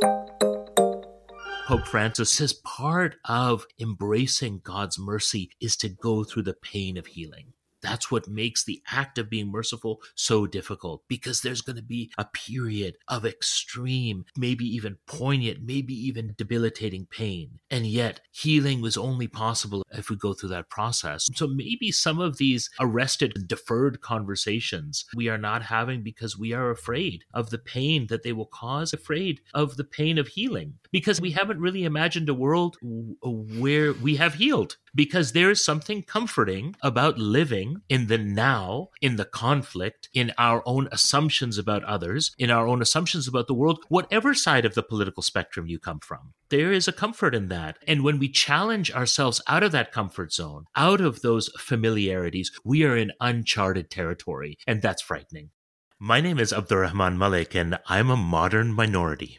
Pope Francis says part of embracing God's mercy is to go through the pain of healing. That's what makes the act of being merciful so difficult because there's going to be a period of extreme, maybe even poignant, maybe even debilitating pain. And yet, healing was only possible if we go through that process. So maybe some of these arrested, deferred conversations we are not having because we are afraid of the pain that they will cause, afraid of the pain of healing, because we haven't really imagined a world where we have healed because there is something comforting about living in the now, in the conflict, in our own assumptions about others, in our own assumptions about the world, whatever side of the political spectrum you come from. There is a comfort in that. And when we challenge ourselves out of that comfort zone, out of those familiarities, we are in uncharted territory. And that's frightening. My name is Abdul-Rehman Malik, and I'm a modern minority.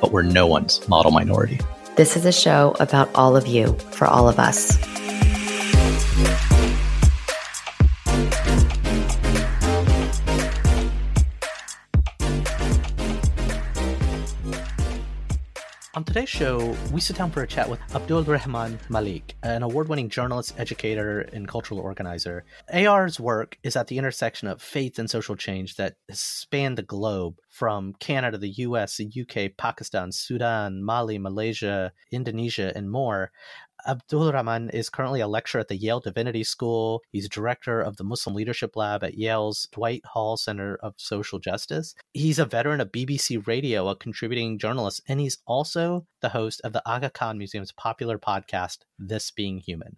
but we're no one's model minority. This is a show about all of you, for all of us. On today's show, we sit down for a chat with Abdul-Rehman Malik, an award winning journalist, educator, and cultural organizer. AR's work is at the intersection of faith and social change that has spanned the globe from Canada, the US, the UK, Pakistan, Sudan, Mali, Malaysia, Indonesia, and more. Abdul-Rehman is currently a lecturer at the Yale Divinity School. He's director of the Muslim Leadership Lab at Yale's Dwight Hall Center of Social Justice. He's a veteran of BBC Radio, a contributing journalist, and he's also the host of the Aga Khan Museum's popular podcast, This Being Human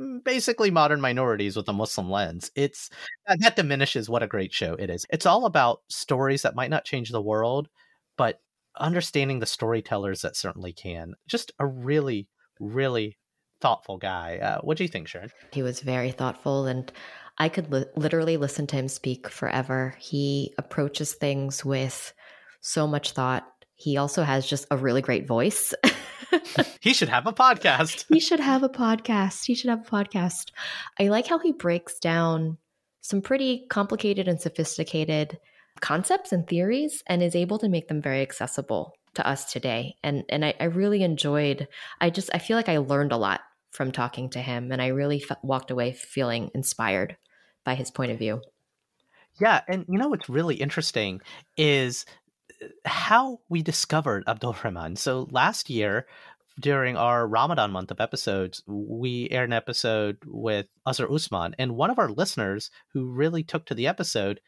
mm, basically modern minorities with a Muslim lens. It's that diminishes what a great show it is. It's all about stories that might not change the world, but understanding the storytellers that certainly can. Just a really, really thoughtful guy. Uh, what do you think, Sharon? He was very thoughtful, and I could li- literally listen to him speak forever. He approaches things with so much thought. He also has just a really great voice. he should have a podcast. he should have a podcast. He should have a podcast. I like how he breaks down some pretty complicated and sophisticated concepts and theories and is able to make them very accessible to us today. And and I, I really enjoyed. I just I feel like I learned a lot from talking to him, and I really f- walked away feeling inspired by his point of view. Yeah, and you know what's really interesting is uh, how we discovered Abdul-Rehman. So last year, during our Ramadan month of episodes, we aired an episode with Azhar Usman, and one of our listeners who really took to the episode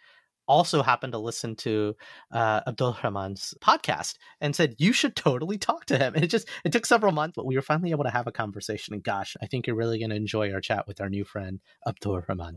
also happened to listen to uh, Abdul-Rehman's podcast and said you should totally talk to him. And it just it took several months, but we were finally able to have a conversation. And gosh, I think you're really going to enjoy our chat with our new friend Abdul-Rehman.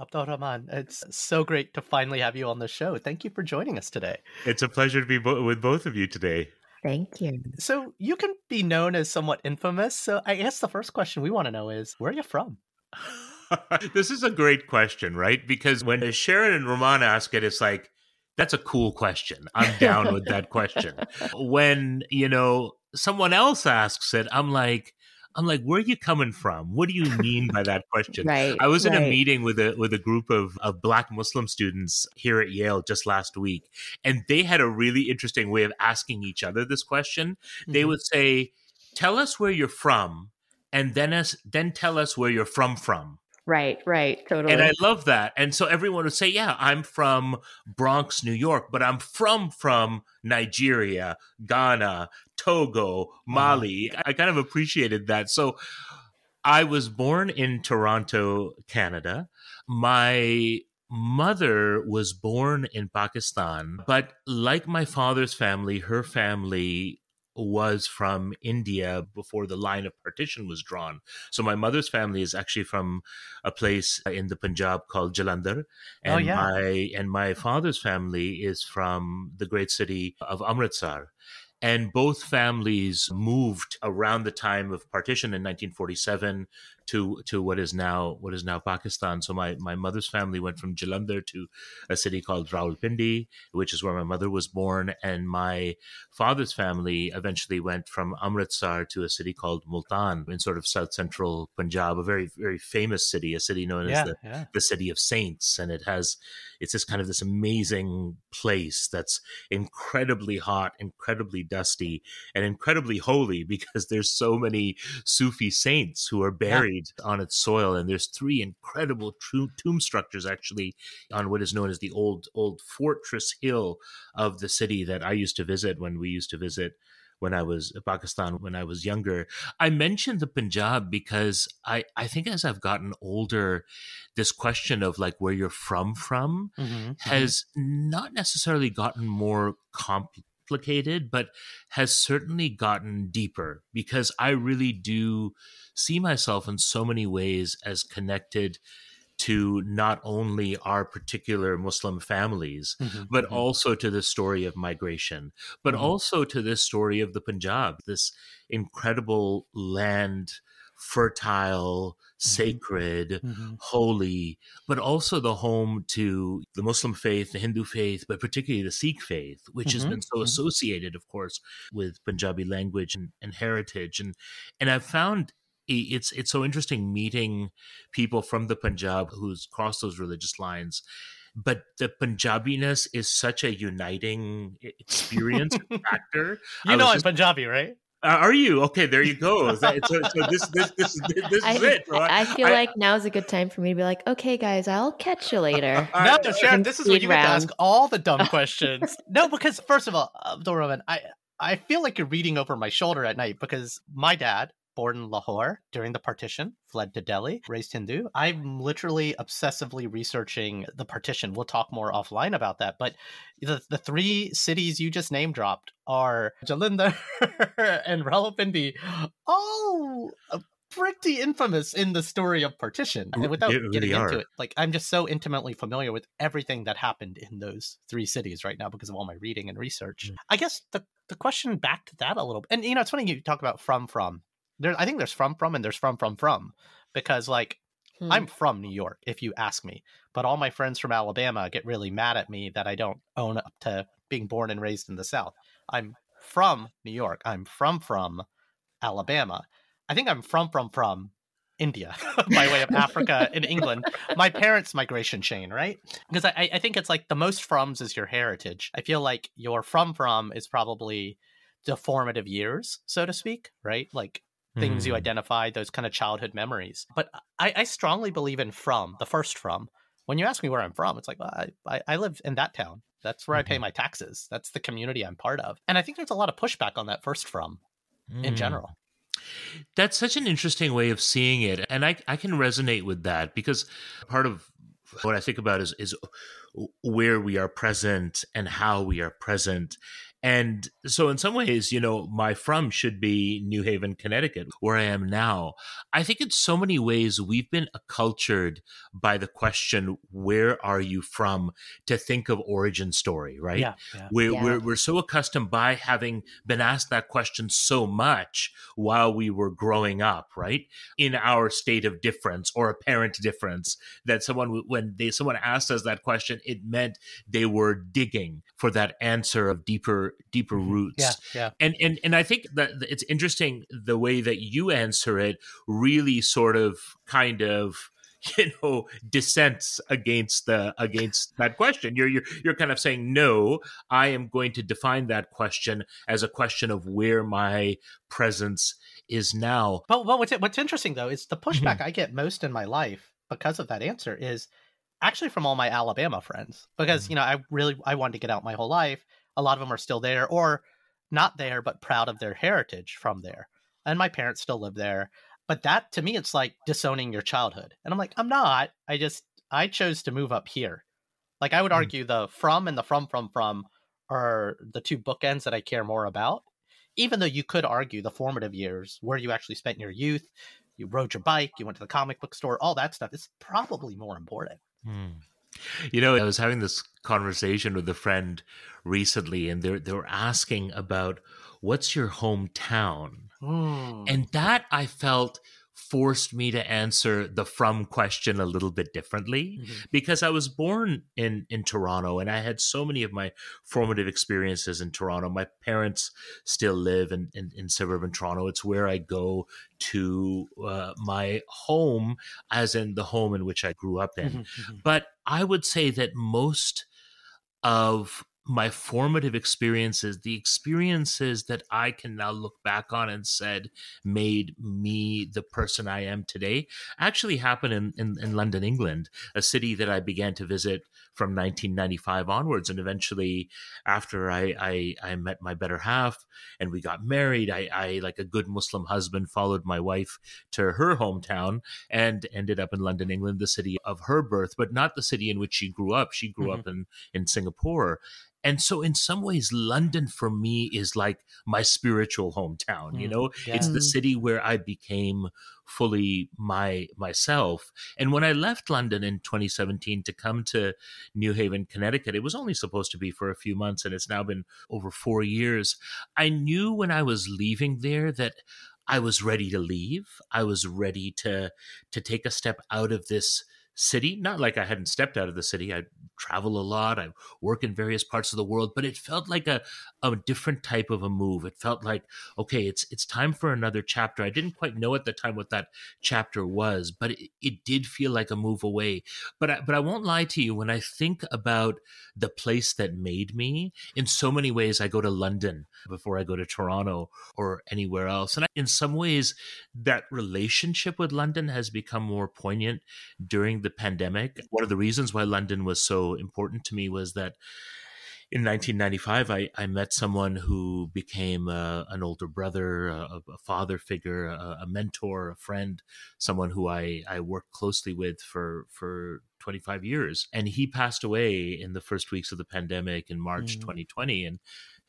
Abdul Rahman, it's so great to finally have you on the show. Thank you for joining us today. It's a pleasure to be bo- with both of you today. Thank you. So, you can be known as somewhat infamous. So, I guess the first question we want to know is where are you from? this is a great question, right? Because when Sharon and Raman ask it, it's like, that's a cool question. I'm down with that question. When, you know, someone else asks it, I'm like, I'm like, where are you coming from? What do you mean by that question? right. I was in right. a meeting with a with a group of, of black Muslim students here at Yale just last week, and they had a really interesting way of asking each other this question. Mm-hmm. They would say, Tell us where you're from, and then us then tell us where you're from from. Right, right, totally. And I love that. And so everyone would say, "Yeah, I'm from Bronx, New York, but I'm from from Nigeria, Ghana, Togo, Mali." Uh-huh. I kind of appreciated that. So I was born in Toronto, Canada. My mother was born in Pakistan, but like my father's family, her family was from India before the line of partition was drawn. So my mother's family is actually from a place in the Punjab called Jalandhar, oh, and oh, yeah. my and my father's family is from the great city of Amritsar. And both families moved around the time of partition in 1947 to to what is now what is now Pakistan. So my my mother's family went from Jalandhar to a city called Rawalpindi, which is where my mother was born, and my father's family eventually went from Amritsar to a city called Multan in sort of south central Punjab, a very very famous city, a city known yeah, as the, yeah. the city of saints, and it has it's just kind of this amazing place that's incredibly hot, incredibly dusty, and incredibly holy because there's so many Sufi saints who are buried. Yeah on its soil. And there's three incredible tomb structures actually on what is known as the old old fortress hill of the city that I used to visit when we used to visit when I was Pakistan when I was younger. I mentioned the Punjab because I, I think as I've gotten older, this question of like where you're from from mm-hmm, mm-hmm. has not necessarily gotten more complicated complicated, but has certainly gotten deeper because I really do see myself in so many ways as connected to not only our particular Muslim families, mm-hmm, but mm-hmm. also to the story of migration, but mm-hmm. also to this story of the Punjab, this incredible land fertile, mm-hmm. sacred, mm-hmm. holy, but also the home to the Muslim faith, the Hindu faith, but particularly the Sikh faith, which mm-hmm. has been so mm-hmm. associated, of course, with Punjabi language and, and heritage. And and I've found it's it's so interesting meeting people from the Punjab who's crossed those religious lines but the Punjabiness is such a uniting experience factor. You know, I'm just, Punjabi, right? Uh, are you okay? There you go. That, so, so, this this this this I, is it. Bro. I feel I, like is a good time for me to be like, okay, guys, I'll catch you later. no, Sharon, this is when you round. get to ask all the dumb questions. no, because first of all, Abdul-Rehman, I I feel like you're reading over my shoulder at night because my dad born in Lahore during the partition, fled to Delhi, raised Hindu. I'm literally obsessively researching the partition. We'll talk more offline about that. But the, the three cities you just name dropped are Jalandhar and Rawalpindi, all uh, pretty infamous in the story of partition. And without really getting are. into it, like I'm just so intimately familiar with everything that happened in those three cities right now because of all my reading and research. Mm. I guess the the question back to that a little bit, and you know, it's funny you talk about from from there I think there's from from and there's from from from because like hmm. I'm from New York if you ask me, but all my friends from Alabama get really mad at me that I don't own up to being born and raised in the South. I'm from New York. I'm from from Alabama. I think I'm from from from India by way of Africa and England. My parents' migration chain, right? Because I, I think it's like the most froms is your heritage. I feel like your from from is probably the formative years, so to speak, right? Like things mm. you identify, those kind of childhood memories. But I, I, strongly believe in from, the first from. When you ask me where I'm from, it's like, well, I, I, I live in that town. That's where mm-hmm. I pay mm-hmm. my taxes. That's the community I'm part of. And I think there's a lot of pushback on that first from mm. in general. That's such an interesting way of seeing it. And I, I can resonate with that because part of what I think about is, is where we are present and how we are present and so, in some ways, you know, my from should be New Haven, Connecticut, where I am now. I think in so many ways, we've been accultured by the question, where are you from, to think of origin story, right? Yeah, yeah. We're, yeah. We're, we're so accustomed by having been asked that question so much while we were growing up, right? In our state of difference or apparent difference, that someone, when they someone asked us that question, it meant they were digging for that answer of deeper deeper mm-hmm. roots. Yeah, yeah. And and and I think that it's interesting the way that you answer it really sort of kind of you know dissents against the against that question you're you're you're kind of saying no i am going to define that question as a question of where my presence is now but, but what's what's interesting though is the pushback mm-hmm. i get most in my life because of that answer is actually from all my alabama friends because mm-hmm. you know i really i wanted to get out my whole life a lot of them are still there or not there but proud of their heritage from there and my parents still live there but that to me, it's like disowning your childhood. And I'm like, I'm not. I just I chose to move up here. Like I would mm. argue the from and the from from from are the two bookends that I care more about. Even though you could argue the formative years, where you actually spent your youth, you rode your bike, you went to the comic book store, all that stuff is probably more important. Mm. You know, I was having this conversation with a friend recently, and they they were asking about what's your hometown, Mm. And that I felt forced me to answer the from question a little bit differently mm-hmm. because I was born in in Toronto and I had so many of my formative experiences in Toronto. My parents still live in in, in suburban Toronto. It's where I go to uh, my home, as in the home in which I grew up in. Mm-hmm. mm-hmm. But I would say that most of my formative experiences, the experiences that I can now look back on and said made me the person I am today, actually happened in, in, in, London, England, a city that I began to visit from 1995 onwards. And eventually, after I, I, I met my better half and we got married, I, I, like a good Muslim husband, followed my wife to her hometown and ended up in London, England, the city of her birth, but not the city in which she grew up. She grew mm-hmm. up in, in Singapore and so in some ways london for me is like my spiritual hometown you mm, know yeah. it's the city where i became fully my myself and when i left london in 2017 to come to new haven connecticut it was only supposed to be for a few months and it's now been over 4 years i knew when i was leaving there that I was ready to leave. I was ready to to take a step out of this city. Not like I hadn't stepped out of the city. I travel a lot. I work in various parts of the world, but it felt like a, a different type of a move. It felt like, okay, it's it's time for another chapter. I didn't quite know at the time what that chapter was, but it, it did feel like a move away. But I, but I won't lie to you. When I think about the place that made me, in so many ways, I go to London before I go to Toronto or anywhere else. And in some ways, that relationship with London has become more poignant during the pandemic. One of the reasons why London was so important to me was that in 1995, I, I met someone who became uh, an older brother, a, a father figure, a, a, mentor, a friend, someone who I, I worked closely with for, for 25 years. And he passed away in the first weeks of the pandemic in March mm. 2020. And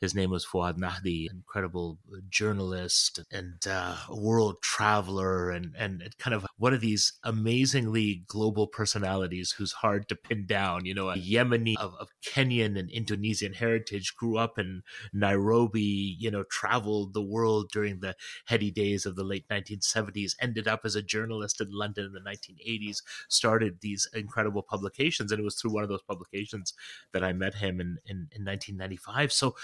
his name was Fuad Nahdi, incredible journalist and uh, world traveler, and and kind of one of these amazingly global personalities who's hard to pin down. You know, a Yemeni of, of Kenyan and Indonesian heritage, grew up in Nairobi. You know, traveled the world during the heady days of the late 1970s. Ended up as a journalist in London in the 1980s. Started these incredible publications, and it was through one of those publications that I met him in in, in 1995. So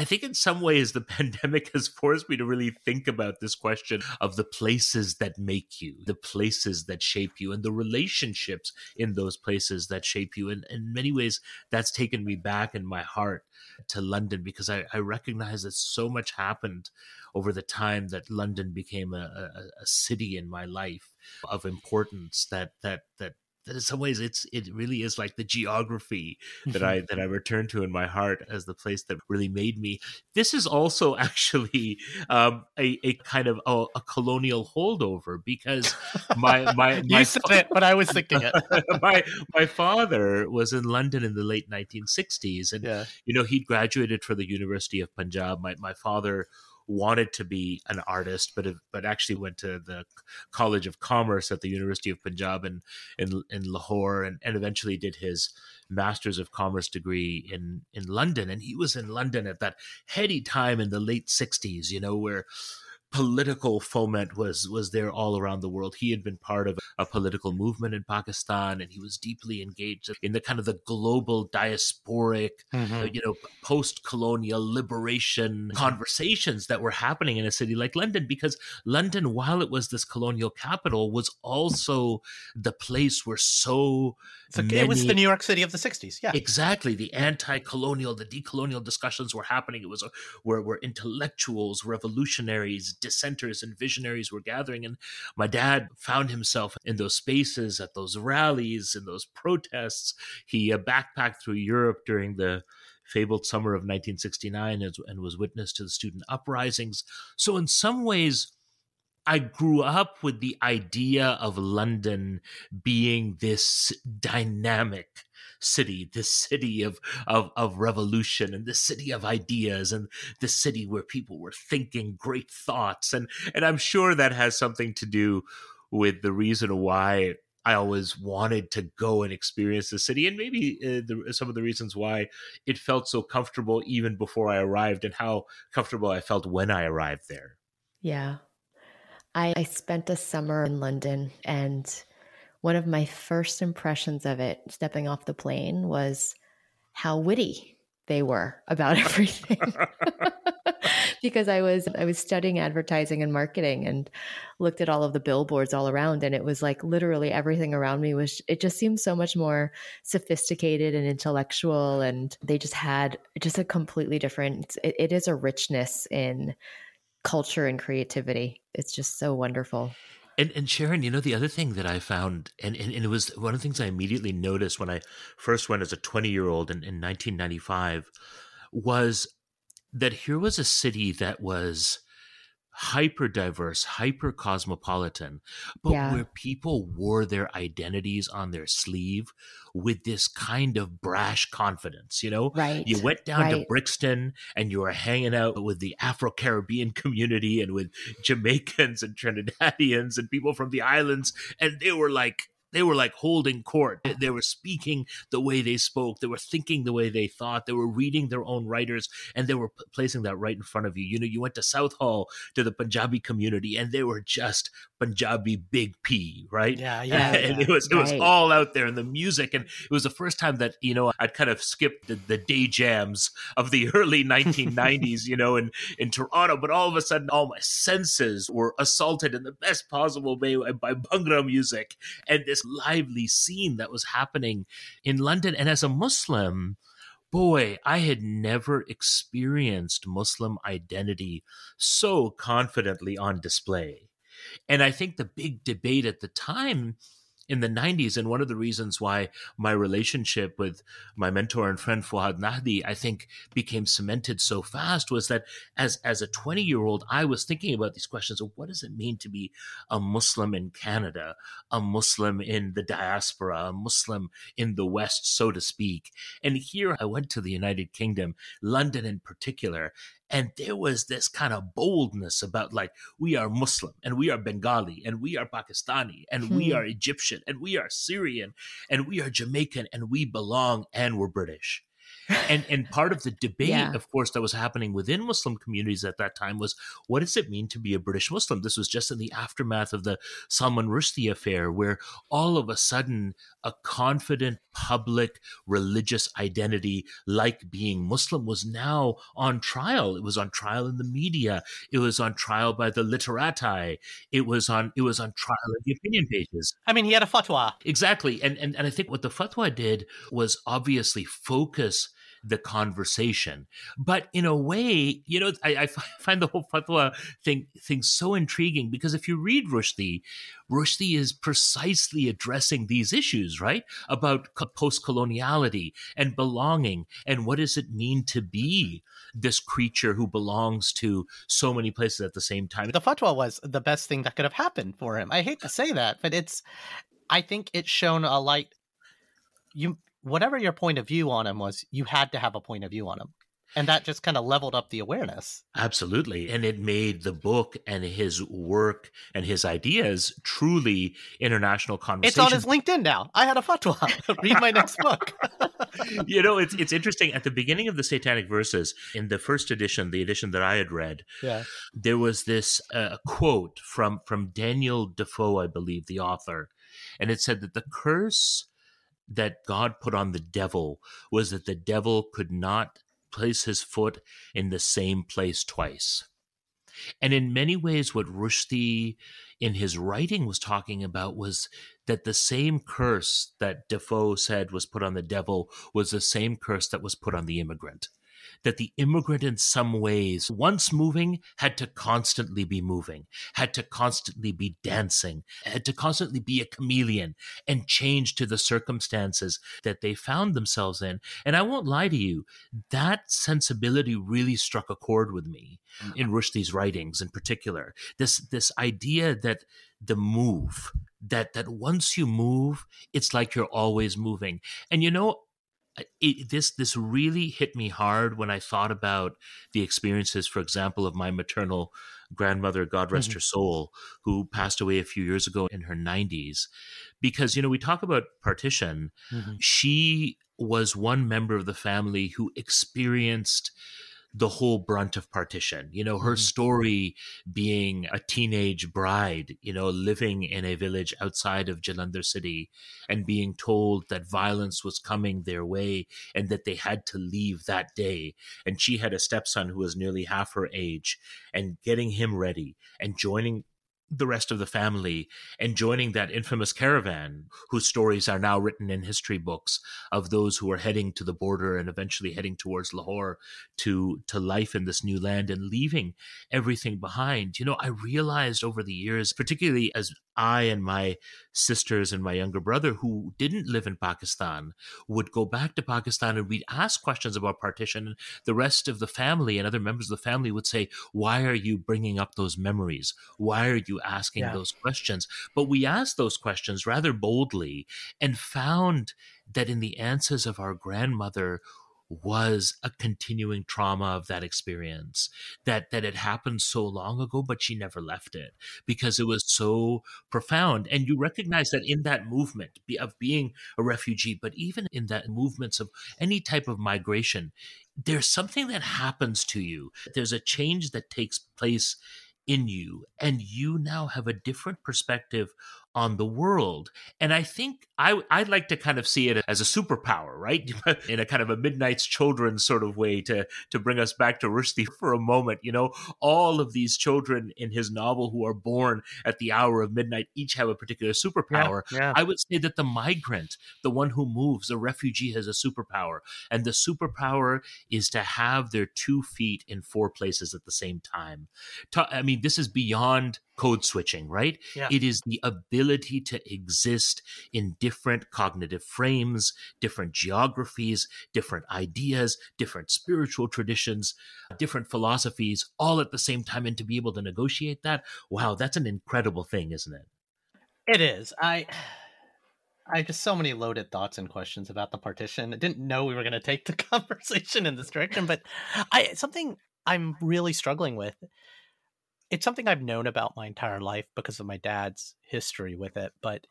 I think in some ways the pandemic has forced me to really think about this question of the places that make you, the places that shape you, and the relationships in those places that shape you. And in many ways, that's taken me back in my heart to London because I, I recognize that so much happened over the time that London became a, a, a city in my life of importance that that that that in some ways it's it really is like the geography that I that I return to in my heart as the place that really made me. This is also actually um, a a kind of a, a colonial holdover because my my, my you said it, but I was thinking it. my my father was in London in the late 1960s, and yeah. you know he'd graduated from the University of Punjab. My my father wanted to be an artist, but but actually went to the College of Commerce at the University of Punjab in in, in Lahore, and, and eventually did his Masters of Commerce degree in in London. And he was in London at that heady time in the late '60s, you know, where political foment was was there all around the world. He had been part of a political movement in Pakistan, and he was deeply engaged in the kind of the global diasporic, mm-hmm. uh, you know, post-colonial liberation conversations that were happening in a city like London. Because London, while it was this colonial capital, was also the place where so many, it was the New York City of the '60s. Yeah, exactly. The anti-colonial, the decolonial discussions were happening. It was a, where where intellectuals, revolutionaries dissenters and visionaries were gathering. And my dad found himself in those spaces, at those rallies, in those protests. He uh, backpacked through Europe during the fabled summer of 1969 and, and was witness to the student uprisings. So, in some ways, I grew up with the idea of London being this dynamic city, this city of, of, of revolution and this city of ideas and this city where people were thinking great thoughts. And, and I'm sure that has something to do with the reason why I always wanted to go and experience the city, and maybe uh, the, some of the reasons why it felt so comfortable even before I arrived, and how comfortable I felt when I arrived there. Yeah, I, I spent a summer in London, and one of my first impressions of it stepping off the plane was how witty they were about everything. because I was I was studying advertising and marketing and looked at all of the billboards all around and it was like literally everything around me was it just seemed so much more sophisticated and intellectual and they just had just a completely different it, it is a richness in culture and creativity. It's just so wonderful. And, and Sharon, you know, the other thing that I found, and, and, and, it was one of the things I immediately noticed when I first went as a 20 year old in, in 1995 was that here was a city that was hyper diverse, hyper cosmopolitan, but yeah. where people wore their identities on their sleeve with this kind of brash confidence. You know, right? You went down right. to Brixton and you were hanging out with the Afro Caribbean community and with Jamaicans and Trinidadians and people from the islands, and they were like they were like holding court. They were speaking the way they spoke. They were thinking the way they thought. They were reading their own writers, and they were placing that right in front of you. You know, you went to Southall to the Punjabi community, and they were just Punjabi Big P, right? Yeah, yeah. And yeah. it was it was right. all out there in the music, and it was the first time that you know I'd kind of skipped the, the day jams of the early 1990s, you know, in in Toronto. But all of a sudden, all my senses were assaulted in the best possible way by Bhangra music and this lively scene that was happening in London. And as a Muslim, boy, I had never experienced Muslim identity so confidently on display. And I think the big debate at the time in the 90s. And one of the reasons why my relationship with my mentor and friend Fuad Nahdi, I think, became cemented so fast was that as, as a 20 year old, I was thinking about these questions of what does it mean to be a Muslim in Canada, a Muslim in the diaspora, a Muslim in the West, so to speak. And here I went to the United Kingdom, London in particular, and there was this kind of boldness about like, we are Muslim and we are Bengali and we are Pakistani and hmm. we are Egyptian and we are Syrian and we are Jamaican and we belong and we're British and and part of the debate, yeah. of course, that was happening within Muslim communities at that time was what does it mean to be a British Muslim? This was just in the aftermath of the Salman Rushdie affair, where all of a sudden a confident public religious identity like being Muslim was now on trial. It was on trial in the media. It was on trial by the literati. It was on it was on trial in the opinion pages. I mean, he had a fatwa. Exactly. And and, and I think what the fatwa did was obviously focus the conversation. But in a way, you know, I, I find the whole fatwa thing thing so intriguing because if you read Rushdie, Rushdie is precisely addressing these issues, right? About post coloniality and belonging and what does it mean to be this creature who belongs to so many places at the same time. The fatwa was the best thing that could have happened for him. I hate to say that, but it's I think it's shown a light you whatever your point of view on him was, you had to have a point of view on him. And that just kind of leveled up the awareness. Absolutely. And it made the book and his work and his ideas truly international conversation. It's on his LinkedIn now. I had a fatwa. Read my next book. you know, it's it's interesting. At the beginning of the Satanic Verses, in the first edition, the edition that I had read, yeah. there was this uh, quote from from Daniel Defoe, I believe, the author, and it said that the curse that God put on the devil was that the devil could not place his foot in the same place twice. And in many ways, what Rushdie in his writing was talking about was that the same curse that Defoe said was put on the devil was the same curse that was put on the immigrant that the immigrant, in some ways, once moving, had to constantly be moving, had to constantly be dancing, had to constantly be a chameleon and change to the circumstances that they found themselves in. And I won't lie to you, that sensibility really struck a chord with me mm. in Rushdie's writings in particular. This this idea that the move that that once you move it's like you're always moving and you know it, this this really hit me hard when I thought about the experiences, for example, of my maternal grandmother, God rest mm-hmm. her soul, who passed away a few years ago in her 90s. Because, you know, we talk about partition. Mm-hmm. She was one member of the family who experienced the whole brunt of partition. You know, her mm-hmm. story being a teenage bride, you know, living in a village outside of Jalandhar city and being told that violence was coming their way and that they had to leave that day. And she had a stepson who was nearly half her age and getting him ready and joining the rest of the family and joining that infamous caravan whose stories are now written in history books of those who are heading to the border and eventually heading towards Lahore to to life in this new land and leaving everything behind. You know i realized over the years particularly as I and my sisters and my younger brother who didn't live in Pakistan would go back to Pakistan and we'd ask questions about partition. And the rest of the family and other members of the family would say, Why are you bringing up those memories? Why are you asking yeah. those questions? But we asked those questions rather boldly and found that in the answers of our grandmother was a continuing trauma of that experience that that had happened so long ago but she never left it because it was so profound. And you recognize that in that movement of being a refugee but even in that movements of any type of migration there's something that happens to you. There's a change that takes place in you and you now have a different perspective on the world. And I think I, I'd like to kind of see it as a superpower, right? In a kind of a Midnight's Children sort of way to, to bring us back to Rushdie for a moment. You know, all of these children in his novel who are born at the hour of midnight each have a particular superpower. Yeah, yeah. I would say that the migrant, the one who moves, the refugee has a superpower. And the superpower is to have their two feet in four places at the same time. I mean, this is beyond code switching, right? Yeah. It is the ability to exist in different cognitive frames, different geographies, different ideas, different spiritual traditions, different philosophies, all at the same time, and to be able to negotiate that. Wow, that's an incredible thing, isn't it? It is. I. I have just so many loaded thoughts and questions about the partition. I didn't know we were going to take the conversation in this direction, but I something I'm really struggling with it's something I've known about my entire life because of my dad's history with it. But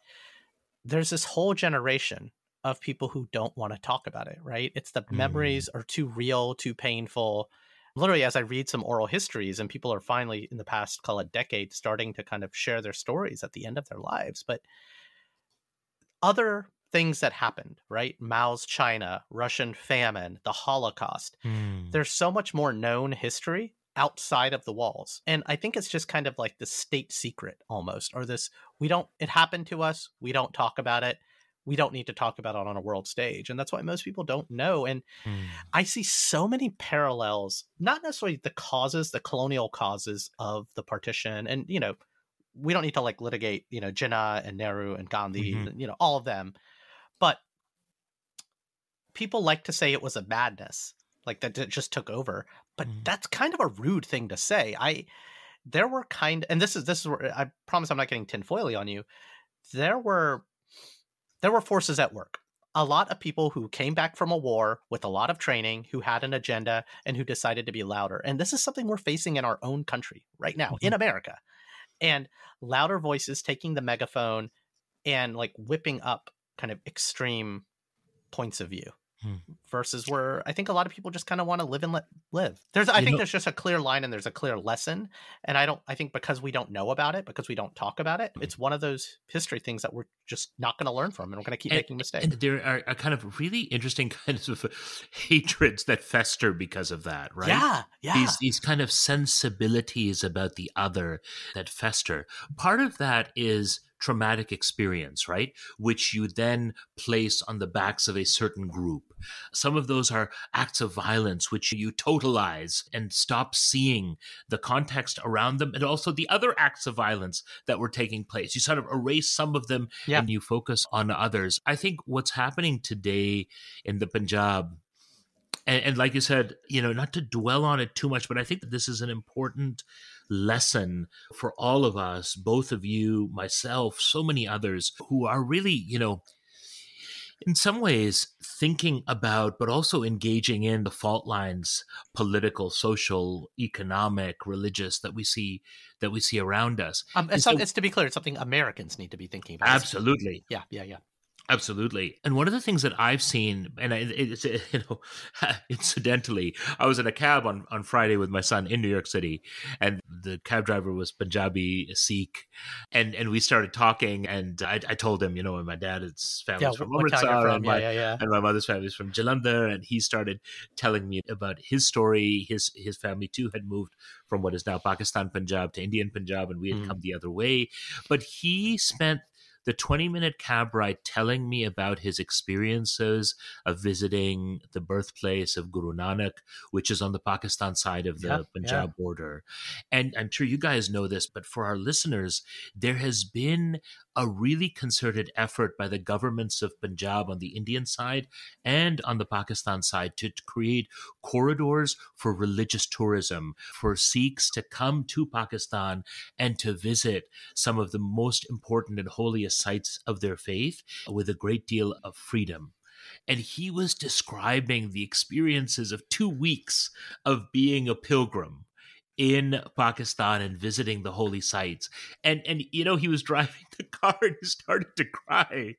there's this whole generation of people who don't want to talk about it, right? It's the mm. memories are too real, too painful. Literally, as I read some oral histories, and people are finally, in the past, call it decade, starting to kind of share their stories at the end of their lives. But other things that happened, right? Mao's China, Russian famine, the Holocaust. Mm. There's so much more known history outside of the walls. And I think it's just kind of like the state secret almost, or this we don't, it happened to us, we don't talk about it. We don't need to talk about it on a world stage. And that's why most people don't know. And mm. I see so many parallels, not necessarily the causes, the colonial causes of the partition. And, you know, we don't need to like litigate, you know, Jinnah and Nehru and Gandhi, mm-hmm. and, you know, all of them. But people like to say it was a madness like that it just took over but mm. that's kind of a rude thing to say i there were kind and this is this is where i promise i'm not getting tinfoily on you there were there were forces at work a lot of people who came back from a war with a lot of training, who had an agenda, and who decided to be louder. And this is something we're facing in our own country right now, mm-hmm. in America. And louder voices taking the megaphone and like whipping up kind of extreme points of view hmm. versus where I think a lot of people just kind of want to live and let live. There's I you think know, there's just a clear line and there's a clear lesson. And I don't I think because we don't know about it, because we don't talk about it, it's one of those history things that we're just not going to learn from and we're going to keep and, making mistakes. And there are, are, kind of really interesting kinds of hatreds that fester because of that, right? Yeah. Yeah. These these kind of sensibilities about the other that fester. Part of that is traumatic experience, right? Which you then place on the backs of a certain group. Some of those are acts of violence, which you totalize and stop seeing the context around them and also the other acts of violence that were taking place. You sort of erase some of them yeah. And you focus on others. I think what's happening today in the Punjab and, and, like you said, you know, not to dwell on it too much, but I think that this is an important lesson for all of us, both of you, myself, so many others who are really, you know, in some ways thinking about but also engaging in the fault lines political social economic religious that we see that we see around us. Um, it's, so, it's to be clear it's something americans need to be thinking about. Absolutely. Yeah yeah yeah Absolutely. And one of the things that I've seen, and it's, you know, incidentally, I was in a cab on, on Friday with my son in New York City, and the cab driver was Punjabi Sikh. And, and we started talking, and I, I told him, you know, my dad's family yeah, from Amritsar, and, my, yeah, yeah, and my mother's family is from Jalandhar. And he started telling me about his story. His, his family, too, had moved from what is now Pakistan Punjab to Indian Punjab, and we had mm. come the other way. But he spent the 20 minute cab ride telling me about his experiences of visiting the birthplace of Guru Nanak, which is on the Pakistan side of the yeah, Punjab yeah. border. And I'm sure you guys know this, but for our listeners, there has been a really concerted effort by the governments of Punjab on the Indian side and on the Pakistan side to, create corridors for religious tourism, for Sikhs to come to Pakistan and to visit some of the most important and holiest sites of their faith with a great deal of freedom. And he was describing the experiences of two weeks of being a pilgrim in Pakistan and visiting the holy sites. And and you know, he was driving the car and he started to cry.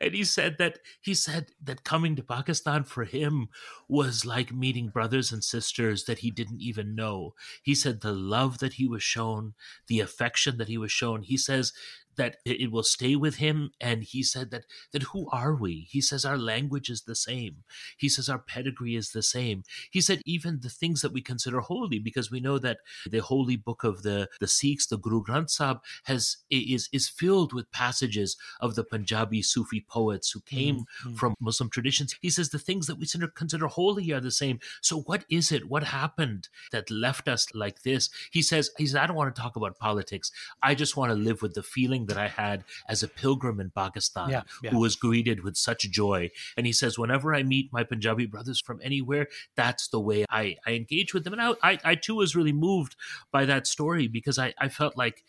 And he said that he said that coming to Pakistan for him was like meeting brothers and sisters that he didn't even know. He said the love that he was shown, the affection that he was shown. He says that it will stay with him and he said that that who are we? He says our language is the same. He says our pedigree is the same. He said even the things that we consider holy because we know that the holy book of the the sikhs the guru granth sahib has is is filled with passages of the punjabi sufi poets who came mm-hmm. from muslim traditions. He says the things that we consider, consider holy are the same. So what is it? What happened that left us like this? He says he says i don't want to talk about politics. I just want to live with the feeling feeling that I had as a pilgrim in Pakistan yeah, yeah. who was greeted with such joy. And he says, whenever I meet my Punjabi brothers from anywhere, that's the way I, I engage with them. And I, I, I too was really moved by that story because I, I felt like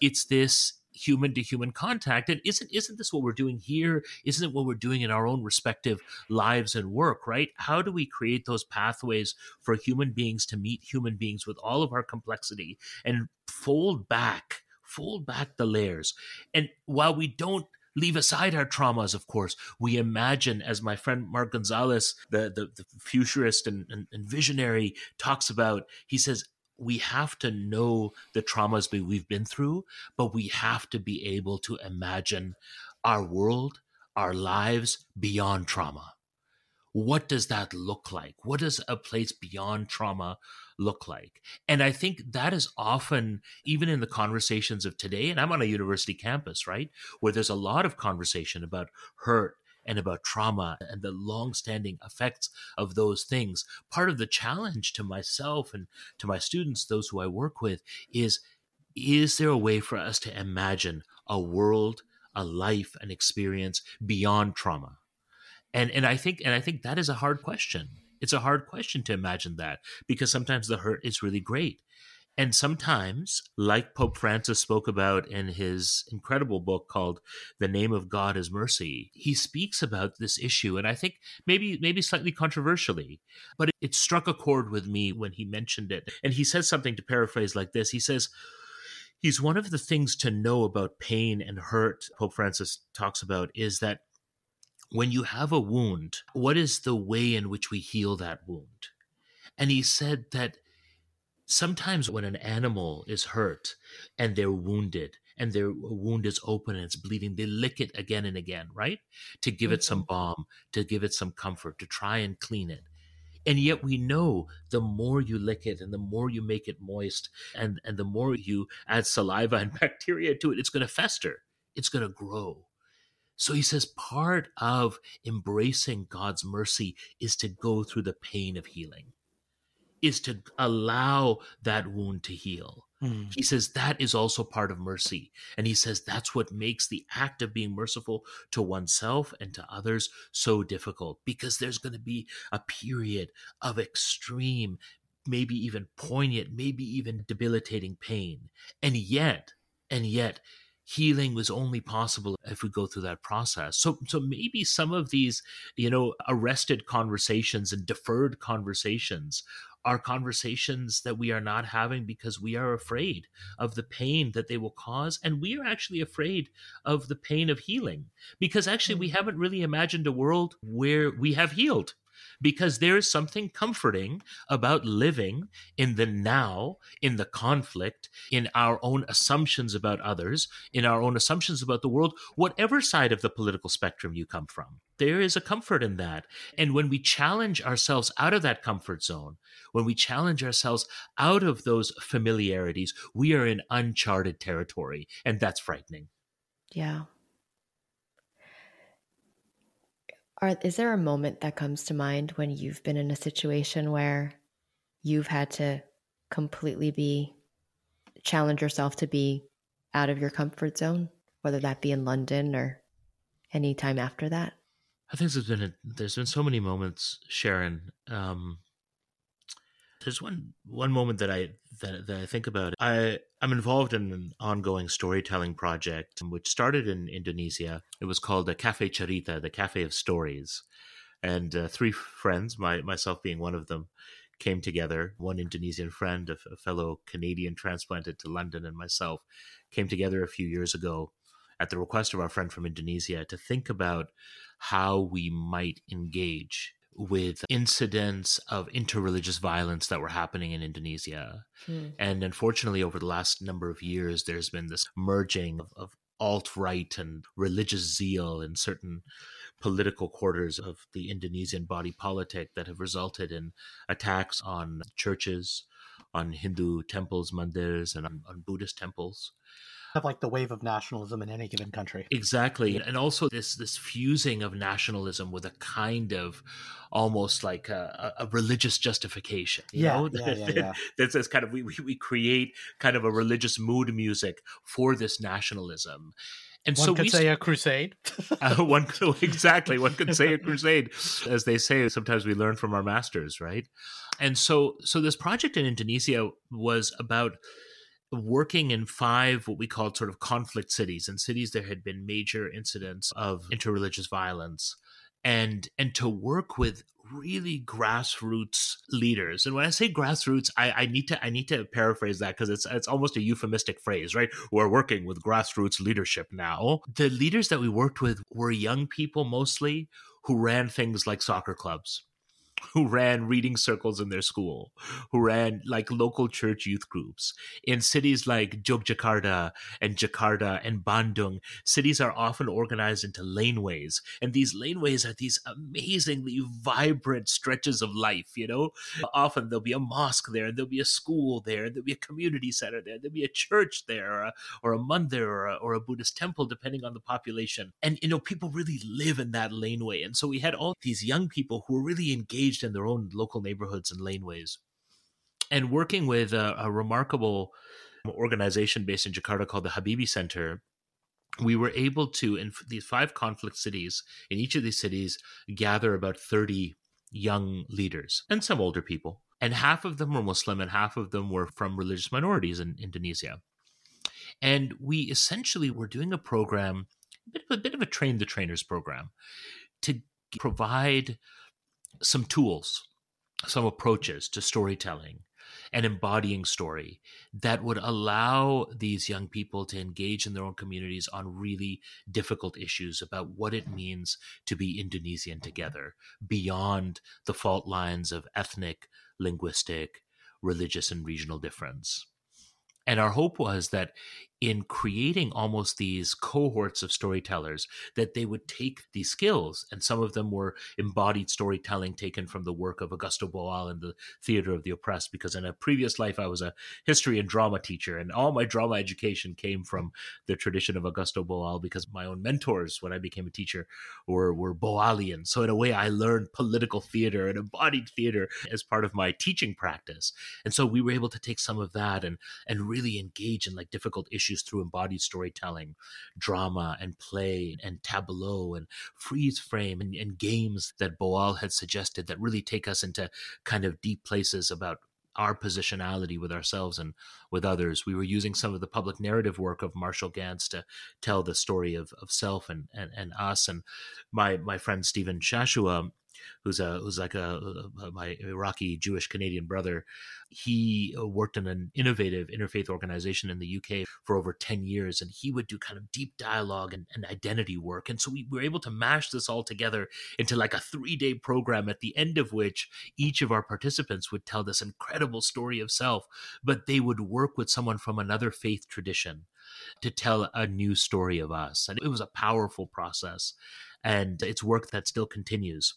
it's this human to human contact and isn't isn't this what we're doing here isn't it what we're doing in our own respective lives and work right how do we create those pathways for human beings to meet human beings with all of our complexity and fold back fold back the layers. And while we don't leave aside our traumas, of course. We imagine, as my friend Mark Gonzalez, the, the, the futurist and, and, and, visionary, talks about, he says, we have to know the traumas we've been through, but we have to be able to imagine our world, our lives beyond trauma. What does that look like? What does a place beyond trauma look like? And I think that is often, even in the conversations of today, and I'm on a university campus, right, where there's a lot of conversation about hurt and about trauma and the long-standing effects of those things. Part of the challenge to myself and to my students, those who I work with, is is there a way for us to imagine a world, a life, an experience beyond trauma? And and I think and I think that is a hard question it's a hard question to imagine that because sometimes the hurt is really great. And sometimes, like Pope Francis spoke about in his incredible book called The Name of God is Mercy, he speaks about this issue. And I think maybe, maybe slightly controversially, but it struck a chord with me when he mentioned it. And he says something to paraphrase like this He says, He's one of the things to know about pain and hurt, Pope Francis talks about, is that when you have a wound, what is the way in which we heal that wound? And he said that sometimes when an animal is hurt and they're wounded and their wound is open and it's bleeding, they lick it again and again, right? To give it some mm-hmm. balm, to give it some comfort, to try and clean it. And yet we know the more you lick it and the more you make it moist and, and the more you add saliva and bacteria to it, it's going to fester. It's going to grow. So he says part of embracing God's mercy is to go through the pain of healing is to allow that wound to heal. Mm. He says that is also part of mercy. And he says that's what makes the act of being merciful to oneself and to others so difficult because there's going to be a period of extreme, maybe even poignant, maybe even debilitating pain. And yet, and yet, healing was only possible if we go through that process. So so maybe some of these, you know, arrested conversations and deferred conversations are conversations that we are not having because we are afraid of the pain that they will cause. And we are actually afraid of the pain of healing because actually we mm-hmm. haven't really imagined a world where we have healed because there is something comforting about living in the now, in the conflict, in our own assumptions about others, in our own assumptions about the world, whatever side of the political spectrum you come from. There is a comfort in that. And when we challenge ourselves out of that comfort zone, when we challenge ourselves out of those familiarities, we are in uncharted territory. And that's frightening. Yeah. Are, is there a moment that comes to mind when you've been in a situation where you've had to completely be challenge yourself to be out of your comfort zone, whether that be in London or any time after that? I think there's been a, there's been so many moments, Sharon. Um, there's one one moment that I that, that I think about. I I'm involved in an ongoing storytelling project which started in Indonesia. It was called the Cafe Cerita, the Cafe of Stories, and uh, three friends, my myself being one of them, came together. One Indonesian friend, a, a fellow Canadian transplanted to London, and myself came together a few years ago at the request of our friend from Indonesia to think about how we might engage with incidents of interreligious violence that were happening in Indonesia. Hmm. And unfortunately, over the last number of years, there's been this merging of, of alt right and religious zeal in certain political quarters of the Indonesian body politic that have resulted in attacks on churches, on Hindu temples, mandirs, and on, on Buddhist temples of like the wave of nationalism in any given country. Exactly. And also this this fusing of nationalism with a kind of almost like a, a religious justification. You yeah, know? yeah, yeah, yeah. That's this kind of we, we create kind of a religious mood music for this nationalism. And one so could we, say a crusade. uh, one exactly. One could say a crusade, as they say. Sometimes we learn from our masters, right? And so, so this project in Indonesia was about working in five what we called sort of conflict cities and cities there had been major incidents of interreligious violence. And and to work with really grassroots leaders. And when i say grassroots i, I need to i need to paraphrase that because it's it's almost a euphemistic phrase right? We're working with grassroots leadership now. The leaders that we worked with were young people mostly who ran things like soccer clubs who ran reading circles in their school, who ran like local church youth groups. In cities like Yogyakarta and Jakarta and Bandung, cities are often organized into laneways. And these laneways are these amazingly vibrant stretches of life, you know? Often there'll be a mosque there, and there'll be a school there, and there'll be a community center there, there'll be a church there, or a, or a mandir, or a, or a Buddhist temple, depending on the population. And, you know, people really live in that laneway. And so we had all these young people who were really engaged engaged in their own local neighborhoods and laneways. And working with a, a remarkable organization based in Jakarta called the Habibie Center, we were able to, in these five conflict cities, in each of these cities, gather about 30 young leaders and some older people And half of them were Muslim and half of them were from religious minorities in Indonesia. And we essentially were doing a program, a bit of a, bit of a train the trainers program, to provide some tools, some approaches to storytelling and embodying story that would allow these young people to engage in their own communities on really difficult issues about what it means to be Indonesian together beyond the fault lines of ethnic, linguistic, religious, and regional difference. And our hope was that in creating almost these cohorts of storytellers that they would take these skills and some of them were embodied storytelling taken from the work of augusto boal and the theater of the oppressed because in a previous life i was a history and drama teacher and all my drama education came from the tradition of augusto boal because my own mentors when i became a teacher were, were boalian. So in a way i learned political theater and embodied theater as part of my teaching practice. And so we were able to take some of that and and really engage in like difficult issues issues through embodied storytelling, drama and play and tableau and freeze frame and, and games that Boal had suggested that really take us into kind of deep places about our positionality with ourselves and with others. We were using some of the public narrative work of Marshall Ganz to tell the story of, of self and, and, and us. And my, my friend Stephen Shashoua who's a who's like a, a, my Iraqi Jewish Canadian brother. He uh, worked in an innovative interfaith organization in the UK for over ten years, and he would do kind of deep dialogue and, and identity work. And so we were able to mash this all together into like a three day program, at the end of which each of our participants would tell this incredible story of self, but they would work with someone from another faith tradition to tell a new story of us. And it was a powerful process. And it's work that still continues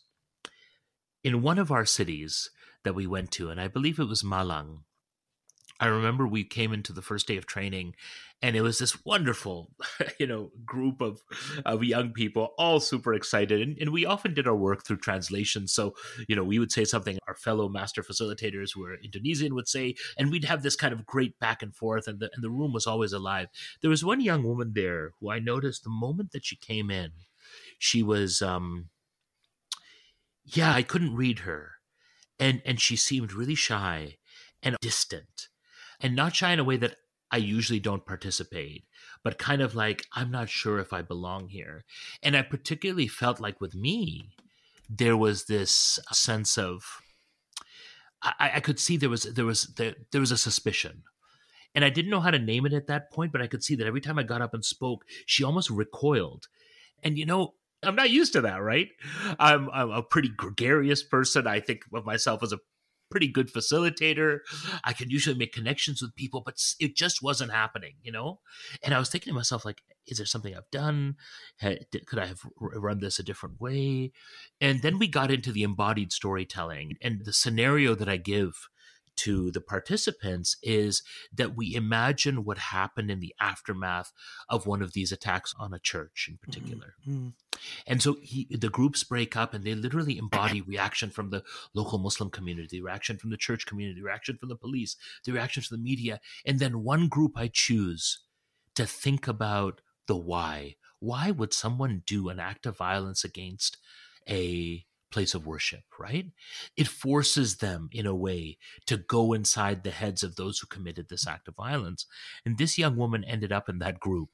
in one of our cities that we went to, and I believe it was Malang, I remember we came into the first day of training and it was this wonderful, you know, group of, of young people, all super excited. And, and, we often did our work through translation. So, you know, we would say something our fellow master facilitators were Indonesian would say, and we'd have this kind of great back and forth and the, and the room was always alive. There was one young woman there who I noticed the moment that she came in, she was, um, yeah, I couldn't read her. And and she seemed really shy and distant. And not shy in a way that I usually don't participate, but kind of like I'm not sure if I belong here. And I particularly felt like with me, there was this sense of I, I could see there was there was there, there was a suspicion and I didn't know how to name it at that point, but I could see that every time I got up and spoke, she almost recoiled. And you know, I'm not used to that, right? I'm, I'm a pretty gregarious person. I think of myself as a pretty good facilitator. I can usually make connections with people, but it just wasn't happening, you know? And I was thinking to myself, like, is there something I've done? Could I have run this a different way? And then we got into the embodied storytelling and the scenario that I give to the participants is that we imagine what happened in the aftermath of one of these attacks on a church in mm-hmm. particular. Mm-hmm. And so he, the groups break up and they literally embody reaction from the local Muslim community, reaction from the church community, reaction from the police, the reaction from the media. And then one group I choose to think about the why. Why would someone do an act of violence against a place of worship, right? It forces them in a way to go inside the heads of those who committed this act of violence. And this young woman ended up in that group.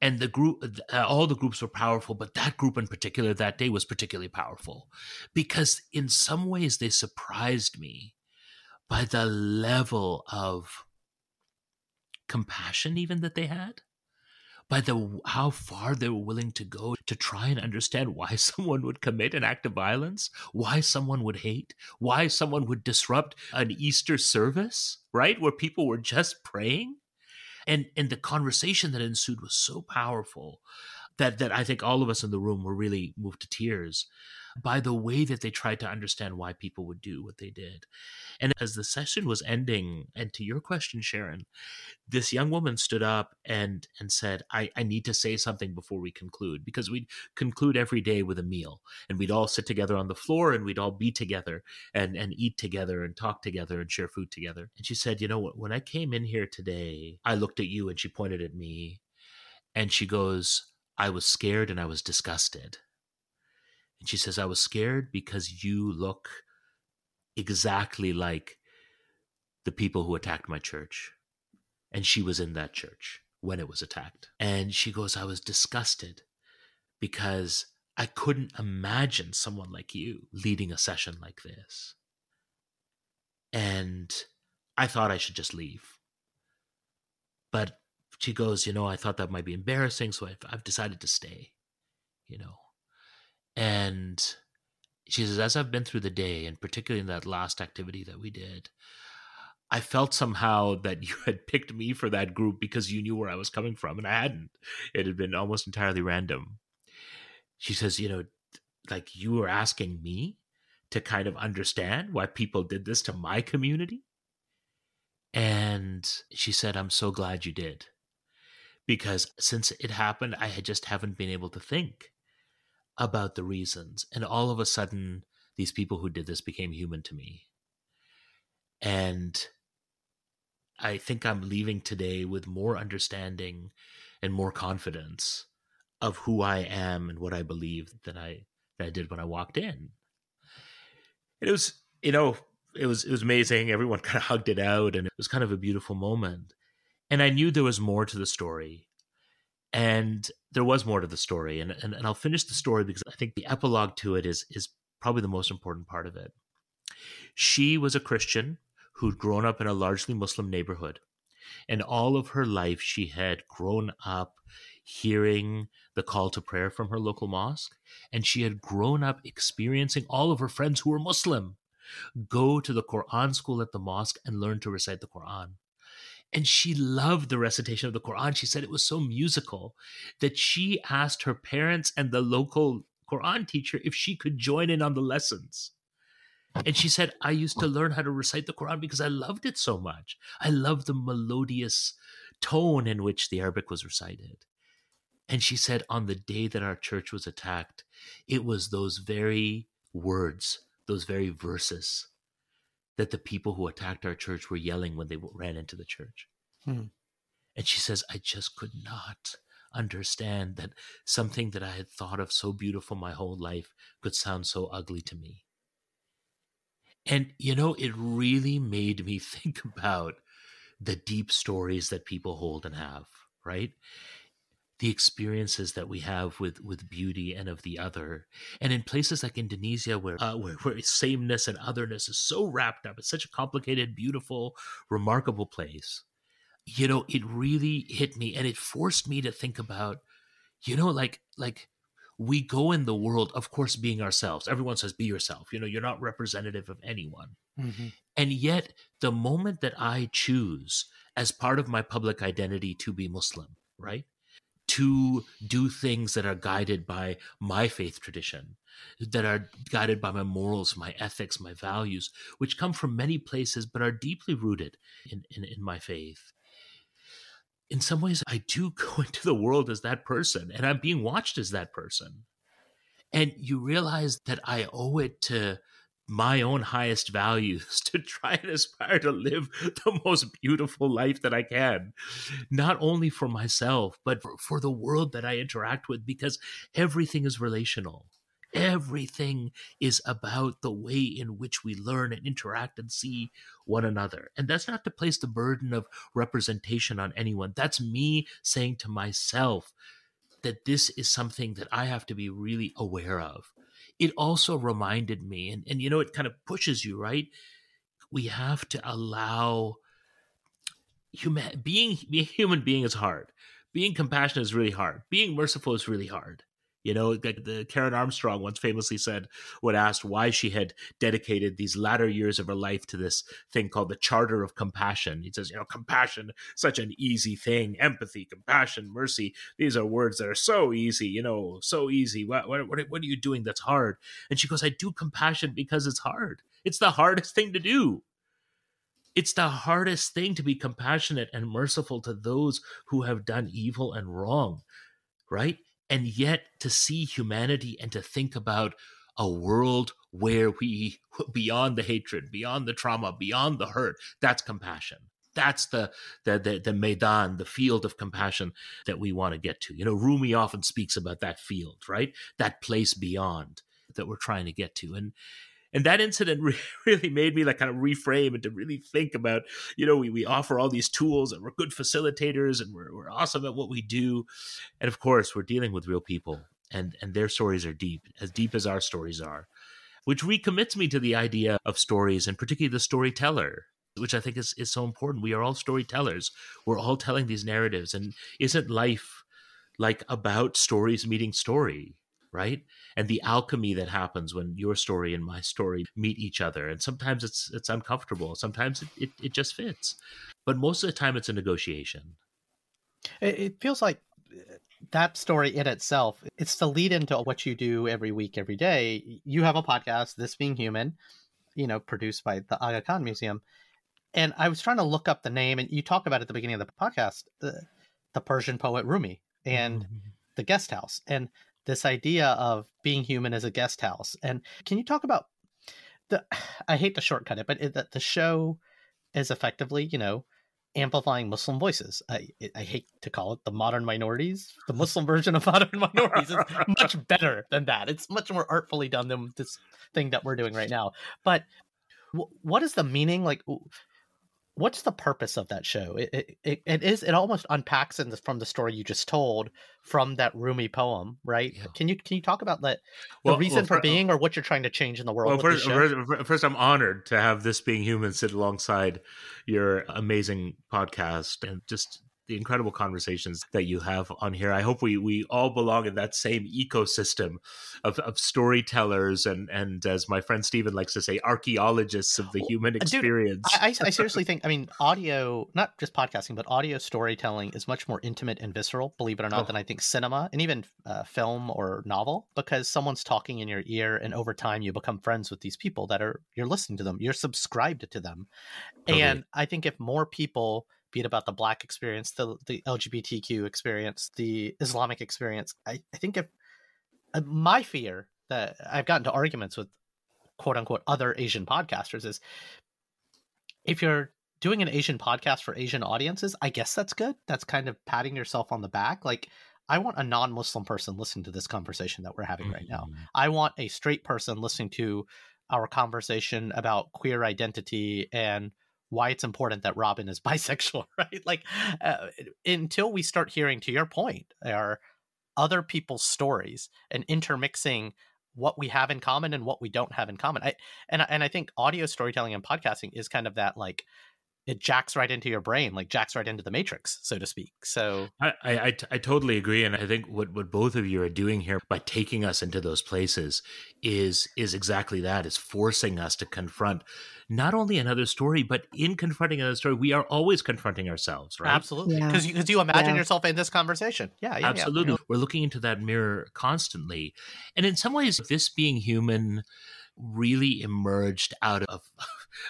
And the group, uh, all the groups were powerful, but that group in particular that day was particularly powerful because in some ways they surprised me by the level of compassion, even that they had by the how far they were willing to go to try and understand why someone would commit an act of violence, why someone would hate, why someone would disrupt an Easter service, right? Where people were just praying. And and the conversation that ensued was so powerful that that I think all of us in the room were really moved to tears by the way that they tried to understand why people would do what they did. And as the session was ending, and to your question, Sharon, this young woman stood up and and said, I, I need to say something before we conclude, because we'd conclude every day with a meal and we'd all sit together on the floor and we'd all be together and, and eat together and talk together and share food together. And she said, You know what, when I came in here today, I looked at you and she pointed at me and she goes, I was scared and I was disgusted. And she says, I was scared because you look exactly like the people who attacked my church. And she was in that church when it was attacked. And she goes, I was disgusted because I couldn't imagine someone like you leading a session like this. And I thought I should just leave. But she goes, You know, I thought that might be embarrassing. So I've, I've decided to stay, you know. And she says, As I've been through the day, and particularly in that last activity that we did, I felt somehow that you had picked me for that group because you knew where I was coming from, and I hadn't. It had been almost entirely random. She says, You know, like you were asking me to kind of understand why people did this to my community. And she said, I'm so glad you did. Because since it happened, I had just haven't been able to think about the reasons. And all of a sudden, these people who did this became human to me. And I think I'm leaving today with more understanding and more confidence of who I am and what I believe than I than I did when I walked in. And it was, you know, it was it was amazing. Everyone kind of hugged it out, and it was kind of a beautiful moment. And I knew there was more to the story, and there was more to the story. And and, and I'll finish the story because I think the epilogue to it is is probably the most important part of it. She was a Christian who'd grown up in a largely Muslim neighborhood. And all of her life, she had grown up hearing the call to prayer from her local mosque. And she had grown up experiencing all of her friends who were Muslim go to the Quran school at the mosque and learn to recite the Quran. And she loved the recitation of the Quran. She said it was so musical that she asked her parents and the local Quran teacher if she could join in on the lessons. And she said, I used to learn how to recite the Quran because I loved it so much. I loved the melodious tone in which the Arabic was recited. And she said, on the day that our church was attacked, it was those very words, those very verses that the people who attacked our church were yelling when they ran into the church. Hmm. And she says, I just could not understand that something that I had thought of so beautiful my whole life could sound so ugly to me. And, you know, it really made me think about the deep stories that people hold and have, right? The experiences that we have with, with beauty and of the other. And in places like Indonesia, where, uh, where, where sameness and otherness is so wrapped up, it's such a complicated, beautiful, remarkable place. You know, it really hit me and it forced me to think about, you know, like, like, we go in the world, of course, being ourselves. Everyone says, be yourself. You know, you're not representative of anyone. Mm-hmm. And yet, the moment that I choose as part of my public identity to be Muslim, right? To do things that are guided by my faith tradition, that are guided by my morals, my ethics, my values, which come from many places but are deeply rooted in, in, in my faith in some ways I do go into the world as that person and I'm being watched as that person. And you realize that I owe it to my own highest values to try and aspire to live the most beautiful life that I can, not only for myself, but for, for the world that I interact with, because everything is relational. Everything is about the way in which we learn and interact and see one another. And that's not to place the burden of representation on anyone. That's me saying to myself that this is something that I have to be really aware of. It also reminded me, and, and you know, it kind of pushes you, right? We have to allow human being being a human being is hard. Being compassionate is really hard. Being merciful is really hard. You know, like the Karen Armstrong once famously said, when asked why she had dedicated these latter years of her life to this thing called the Charter of Compassion. He says, you know, compassion, such an easy thing. Empathy, compassion, mercy. These are words that are so easy, you know, so easy. What, what, what, what are you doing that's hard? And she goes, I do compassion because it's hard. It's the hardest thing to do. It's the hardest thing to be compassionate and merciful to those who have done evil and wrong, right? And yet to see humanity and to think about a world where we beyond the hatred beyond the trauma beyond the hurt that's compassion. That's the the the, the maidan the field of compassion that we want to get to. You know rumi often speaks about that field right? That place beyond that we're trying to get to. And and that incident re- really made me like kind of reframe and to really think about you know we, we offer all these tools and we're good facilitators and we're, we're awesome at what we do. And of course we're dealing with real people and and their stories are deep as deep as our stories are which recommits me to the idea of stories and particularly the storyteller which i think is, is so important. We are all storytellers. We're all telling these narratives and isn't life like about stories meeting story right? And the alchemy that happens when your story and my story meet each other and sometimes it's it's uncomfortable sometimes it, it, it just fits. But most of the time it's a negotiation. It, it feels like uh, that story in itself it's the lead into what you do every week every day. You have a podcast this being human you know produced by the aga khan museum. And i was trying to look up the name and you talk about at the beginning of the podcast the, the persian poet rumi and mm-hmm. the guest house. And this idea of being human as a guest house. And can you talk about the? I hate to shortcut it, but it, the, the show is effectively, you know, amplifying Muslim voices. I, I hate to call it the modern minorities. The Muslim version of modern minorities is much better than that. It's much more artfully done than this thing that we're doing right now. But w- what is the meaning? Like, what's the purpose of that show? It it, it is it almost unpacks in the, from the story you just told from that Rumi poem, right? Yeah. Can you can you talk about that the well, reason well, for, for, uh being or what you're trying to change in the world? Well, first, first, first, I'm honored to have this being human sit alongside your amazing podcast and just the incredible conversations that you have on here. I hope we we all belong in that same ecosystem of, of storytellers and and as my friend Stephen likes to say, archaeologists of the human experience. Dude, I, I, seriously think I mean audio, not just podcasting, but audio storytelling is much more intimate and visceral, believe it or not, oh. than I think cinema and even uh, film or novel, because someone's talking in your ear, and over time you become friends with these people that are you're listening to them, you're subscribed to them, totally. and I think if more people be about the black experience, the the LGBTQ experience, the Islamic experience. I, I think if uh, my fear that I've gotten to arguments with quote unquote other Asian podcasters is if you're doing an Asian podcast for Asian audiences, I guess that's good. That's kind of patting yourself on the back. Like I want a non-Muslim person listening to this conversation that we're having mm-hmm. right now. Mm-hmm. I want a straight person listening to our conversation about queer identity and why it's important that Robin is bisexual, right? Like uh, until we start hearing, to your point, are other people's stories and intermixing what we have in common and what we don't have in common. I and and I think audio storytelling and podcasting is kind of that like it jacks right into your brain, like jacks right into the matrix, so to speak. So I, I, I totally agree, and I think what what both of you are doing here by taking us into those places is is exactly that. Is forcing us to confront not only another story, but in confronting another story, we are always confronting ourselves, right? Absolutely, because yeah. you, you imagine yeah. yourself in this conversation. Yeah, yeah absolutely. Yeah. We're looking into that mirror constantly, and in some ways, this being human really emerged out of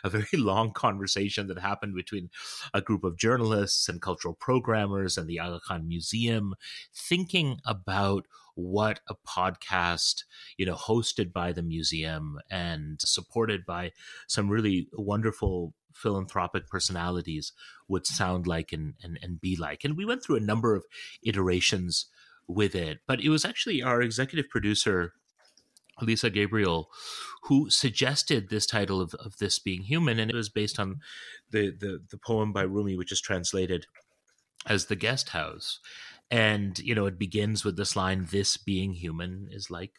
a very long conversation that happened between a group of journalists and cultural programmers and the Aga Khan Museum, thinking about what a podcast, you know, hosted by the museum and supported by some really wonderful philanthropic personalities would sound like and, and, and be like. And we went through a number of iterations with it, but it was actually our executive producer, Lisa Gabriel, who suggested this title of, of this being human, and it was based on the, the the poem by Rumi, which is translated as the guest house. And you know, it begins with this line, "This being human is like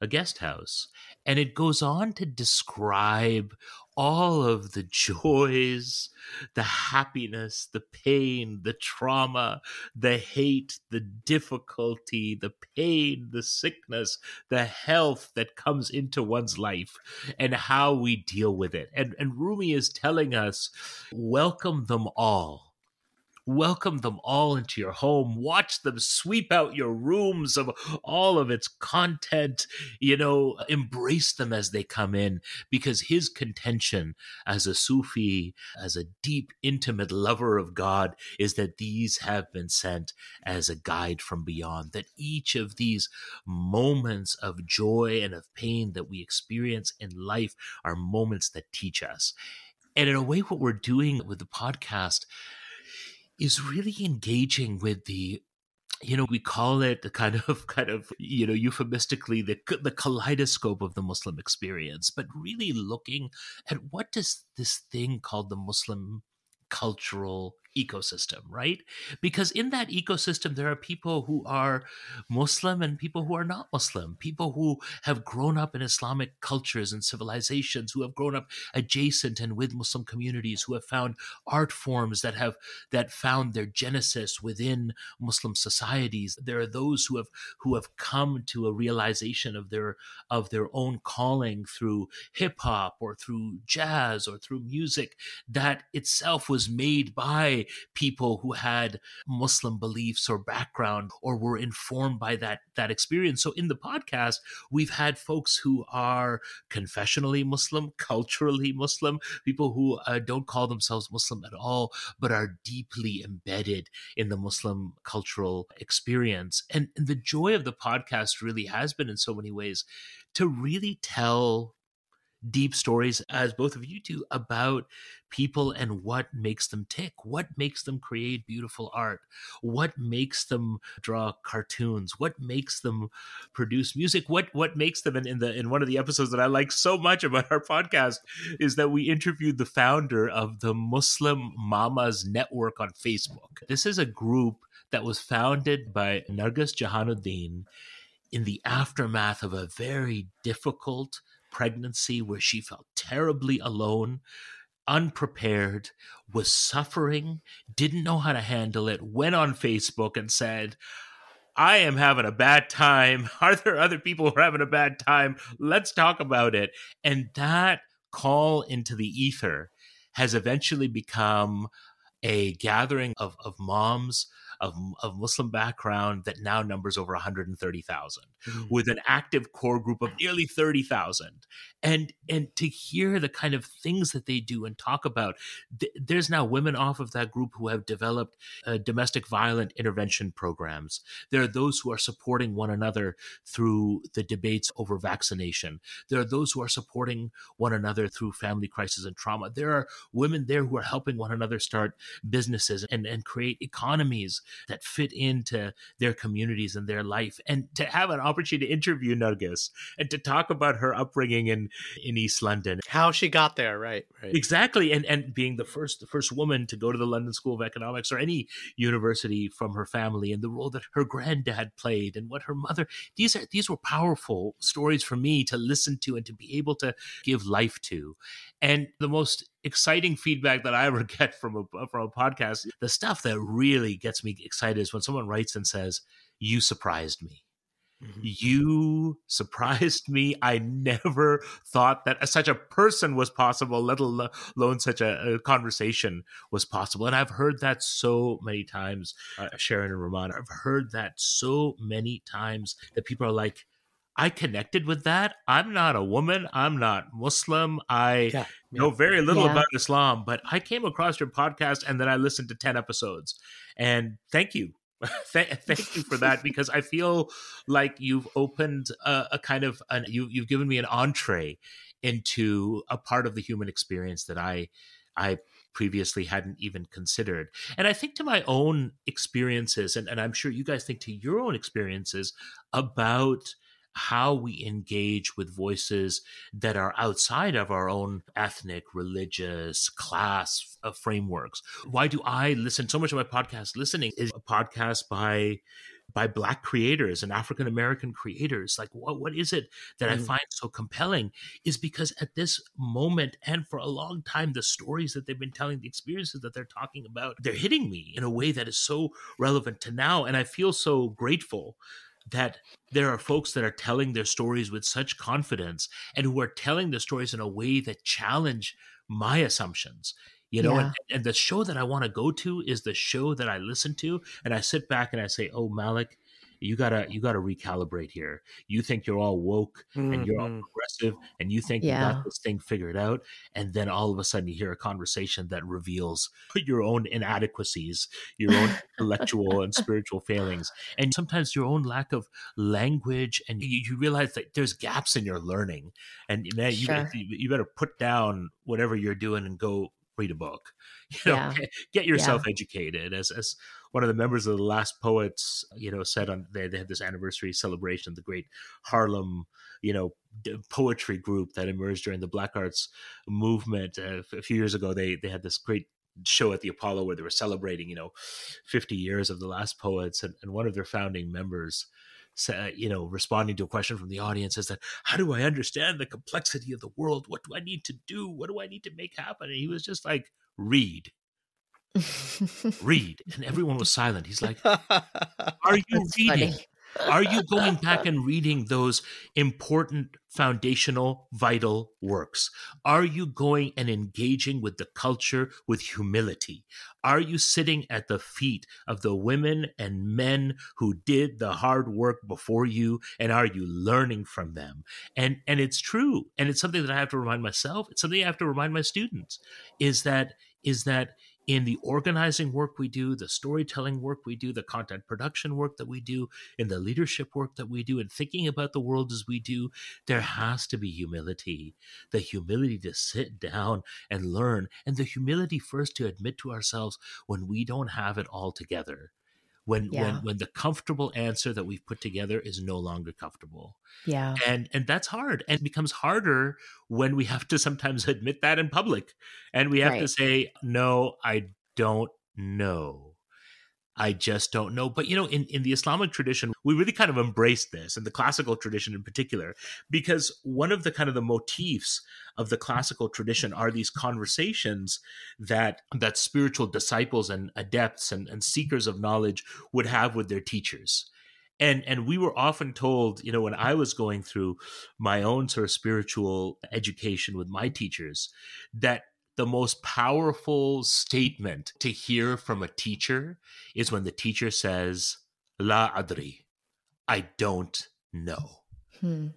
a guest house. And it goes on to describe all of the joys, the happiness, the pain, the trauma, the hate, the difficulty, the pain, the sickness, the health that comes into one's life and how we deal with it. And, and Rumi is telling us, welcome them all welcome them all into your home, watch them sweep out your rooms of all of its content, you know, embrace them as they come in, because his contention as a Sufi, as a deep, intimate lover of God, is that these have been sent as a guide from beyond, that each of these moments of joy and of pain that we experience in life are moments that teach us. And in a way, what we're doing with the podcast is really engaging with the you know we call it the kind of kind of you know euphemistically the the kaleidoscope of the muslim experience but really looking at what does this thing called the muslim cultural ecosystem, right? Because in that ecosystem, there are people who are Muslim and people who are not Muslim, people who have grown up in Islamic cultures and civilizations, who have grown up adjacent and with Muslim communities, who have found art forms that have that found their genesis within Muslim societies. There are those who have who have come to a realization of their of their own calling through hip hop or through jazz or through music that itself was made by people who had Muslim beliefs or background or were informed by that that experience. So in the podcast, we've had folks who are confessionally Muslim, culturally Muslim, people who uh, don't call themselves Muslim at all, but are deeply embedded in the Muslim cultural experience. And, and the joy of the podcast really has been in so many ways to really tell deep stories, as both of you do, about people and what makes them tick, what makes them create beautiful art, what makes them draw cartoons, what makes them produce music, what what makes them. And in the in one of the episodes that I like so much about our podcast is that we interviewed the founder of the Muslim Mamas Network on Facebook. This is a group that was founded by Nargis Jahanuddin in the aftermath of a very difficult pregnancy where she felt terribly alone, unprepared, was suffering, didn't know how to handle it, went on Facebook and said, I am having a bad time. Are there other people who are having a bad time? Let's talk about it. And that call into the ether has eventually become a gathering of, of moms of, of Muslim background that now numbers over 130,000 mm-hmm. with an active core group of nearly 30,000 and and to hear the kind of things that they do and talk about th- there's now women off of that group who have developed uh, domestic violent intervention programs. There are those who are supporting one another through the debates over vaccination. There are those who are supporting one another through family crisis and trauma. There are women there who are helping one another start businesses and and create economies that fit into their communities and their life and to have an opportunity to interview Nargis and to talk about her upbringing in in East London. How she got there, right? Right. Exactly, and and being the first the first woman to go to the London School of Economics or any university from her family, and the role that her granddad played, and what her mother. These are these were powerful stories for me to listen to and to be able to give life to. And the most exciting feedback that I ever get from a from a podcast, the stuff that really gets me excited is when someone writes and says, "You surprised me." Mm-hmm. You surprised me. I never thought that such a person was possible, let alone such a, a conversation was possible. And I've heard that so many times, uh, Sharon and Rumaan. I've heard that so many times that people are like, I connected with that. I'm not a woman. I'm not Muslim. I yeah, yeah. know very little yeah. about Islam, but I came across your podcast and then I listened to 10 episodes. And thank you thank you for that because I feel like you've opened a, a kind of an, you you've given me an entree into a part of the human experience that I I previously hadn't even considered. And I think to my own experiences, and, and I'm sure you guys think to your own experiences about how we engage with voices that are outside of our own ethnic, religious, class uh, frameworks. Why do I listen? So much of my podcast listening is a podcast by by black creators and african american creators like what what is it that mm. i find so compelling is because at this moment and for a long time the stories that they've been telling the experiences that they're talking about they're hitting me in a way that is so relevant to now and i feel so grateful that there are folks that are telling their stories with such confidence and who are telling the stories in a way that challenge my assumptions you know yeah. and, and, the show that i want to go to is the show that i listen to and i sit back and i say oh malik you gotta you gotta recalibrate here. You think you're all woke mm-hmm. and you're all mm-hmm. progressive and you think yeah. you got this thing figured out, and then all of a sudden you hear a conversation that reveals your own inadequacies, your own intellectual and spiritual failings, and sometimes your own lack of language, and you, you realize that there's gaps in your learning, and man, you, sure. you, you better put down whatever you're doing and go read a book you know yeah. get, get, yourself yeah. educated as as one of the members of the Last Poets, you know, said on they, they had this anniversary celebration, the great Harlem, you know, poetry group that emerged during the Black Arts movement. Uh, a few years ago, they they had this great show at the Apollo where they were celebrating, you know, 50 years of the Last Poets, and, and one of their founding members said, you know, responding to a question from the audience is that how do I understand the complexity of the world? What do I need to do? What do I need to make happen? And he was just like, read. Read. And everyone was silent. He's like, Are you That's reading? Funny. Are you going back and reading those important, foundational, vital works? Are you going and engaging with the culture with humility? Are you sitting at the feet of the women and men who did the hard work before you? And are you learning from them? And and it's true. And it's something that I have to remind myself. It's something I have to remind my students is that is that in the organizing work we do, the storytelling work we do, the content production work that we do, in the leadership work that we do, and thinking about the world as we do, there has to be humility. The humility to sit down and learn, and the humility first to admit to ourselves when we don't have it all together when yeah. when when the comfortable answer that we've put together is no longer comfortable yeah and and that's hard and it becomes harder when we have to sometimes admit that in public and we have right. to say no i don't know I just don't know. But you know, in, in the Islamic tradition, we really kind of embraced this, and the classical tradition in particular, because one of the kind of the motifs of the classical tradition are these conversations that that spiritual disciples and adepts and, and seekers of knowledge would have with their teachers and and we were often told you know when i was going through my own sort of spiritual education with my teachers that the most powerful statement to hear from a teacher is when the teacher says, La adri, I don't know. Hmm.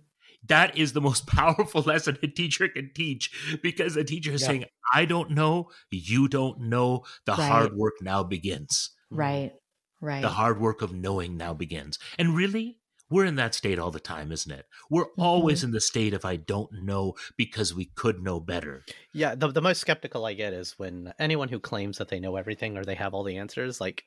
That is the most powerful lesson a teacher can teach because the teacher is yeah. saying, I don't know, you don't know. The right. hard work now begins. Right, right. The hard work of knowing now begins. And really, we're in that state all the time, isn't it? We're mm-hmm. always in the state of I don't know because we could know better. Yeah, the the most skeptical I get is when anyone who claims that they know everything or they have all the answers, like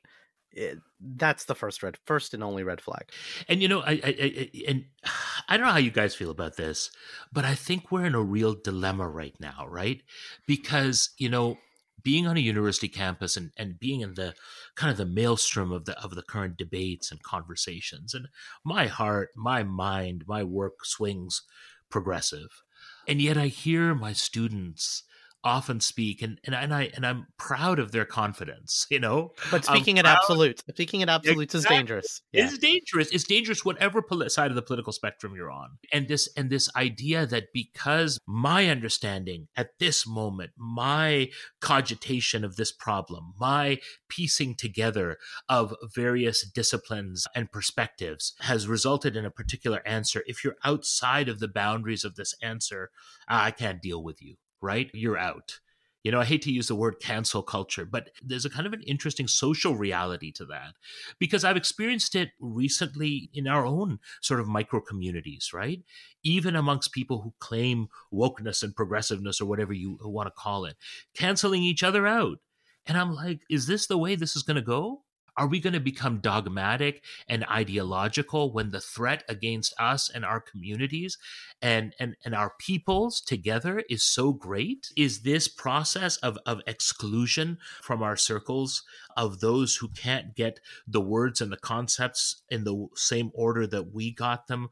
it, that's the first red, first and only red flag. And you know, I, I, I, and I don't know how you guys feel about this, but I think we're in a real dilemma right now, right? Because you know, being on a university campus and, and being in the kind of the maelstrom of the of the current debates and conversations and my heart my mind my work swings progressive. And yet i hear my students often speak and, and, and I and I'm proud of their confidence, you know. But speaking in absolute, speaking in absolutes exactly. is dangerous. Yeah. It's dangerous. It's dangerous whatever side of the political spectrum you're on. And this and this idea that because my understanding at this moment, my cogitation of this problem, my piecing together of various disciplines and perspectives has resulted in a particular answer. If you're outside of the boundaries of this answer, I can't deal with you right? You're out. You know, I hate to use the word cancel culture, but there's a kind of an interesting social reality to that because I've experienced it recently in our own sort of micro communities, right? Even amongst people who claim wokeness and progressiveness or whatever you want to call it, canceling each other out. And I'm like, is this the way this is going to go? Are we going to become dogmatic and ideological when the threat against us and our communities and, and, and our peoples together is so great? Is this process of, of exclusion from our circles of those who can't get the words and the concepts in the same order that we got them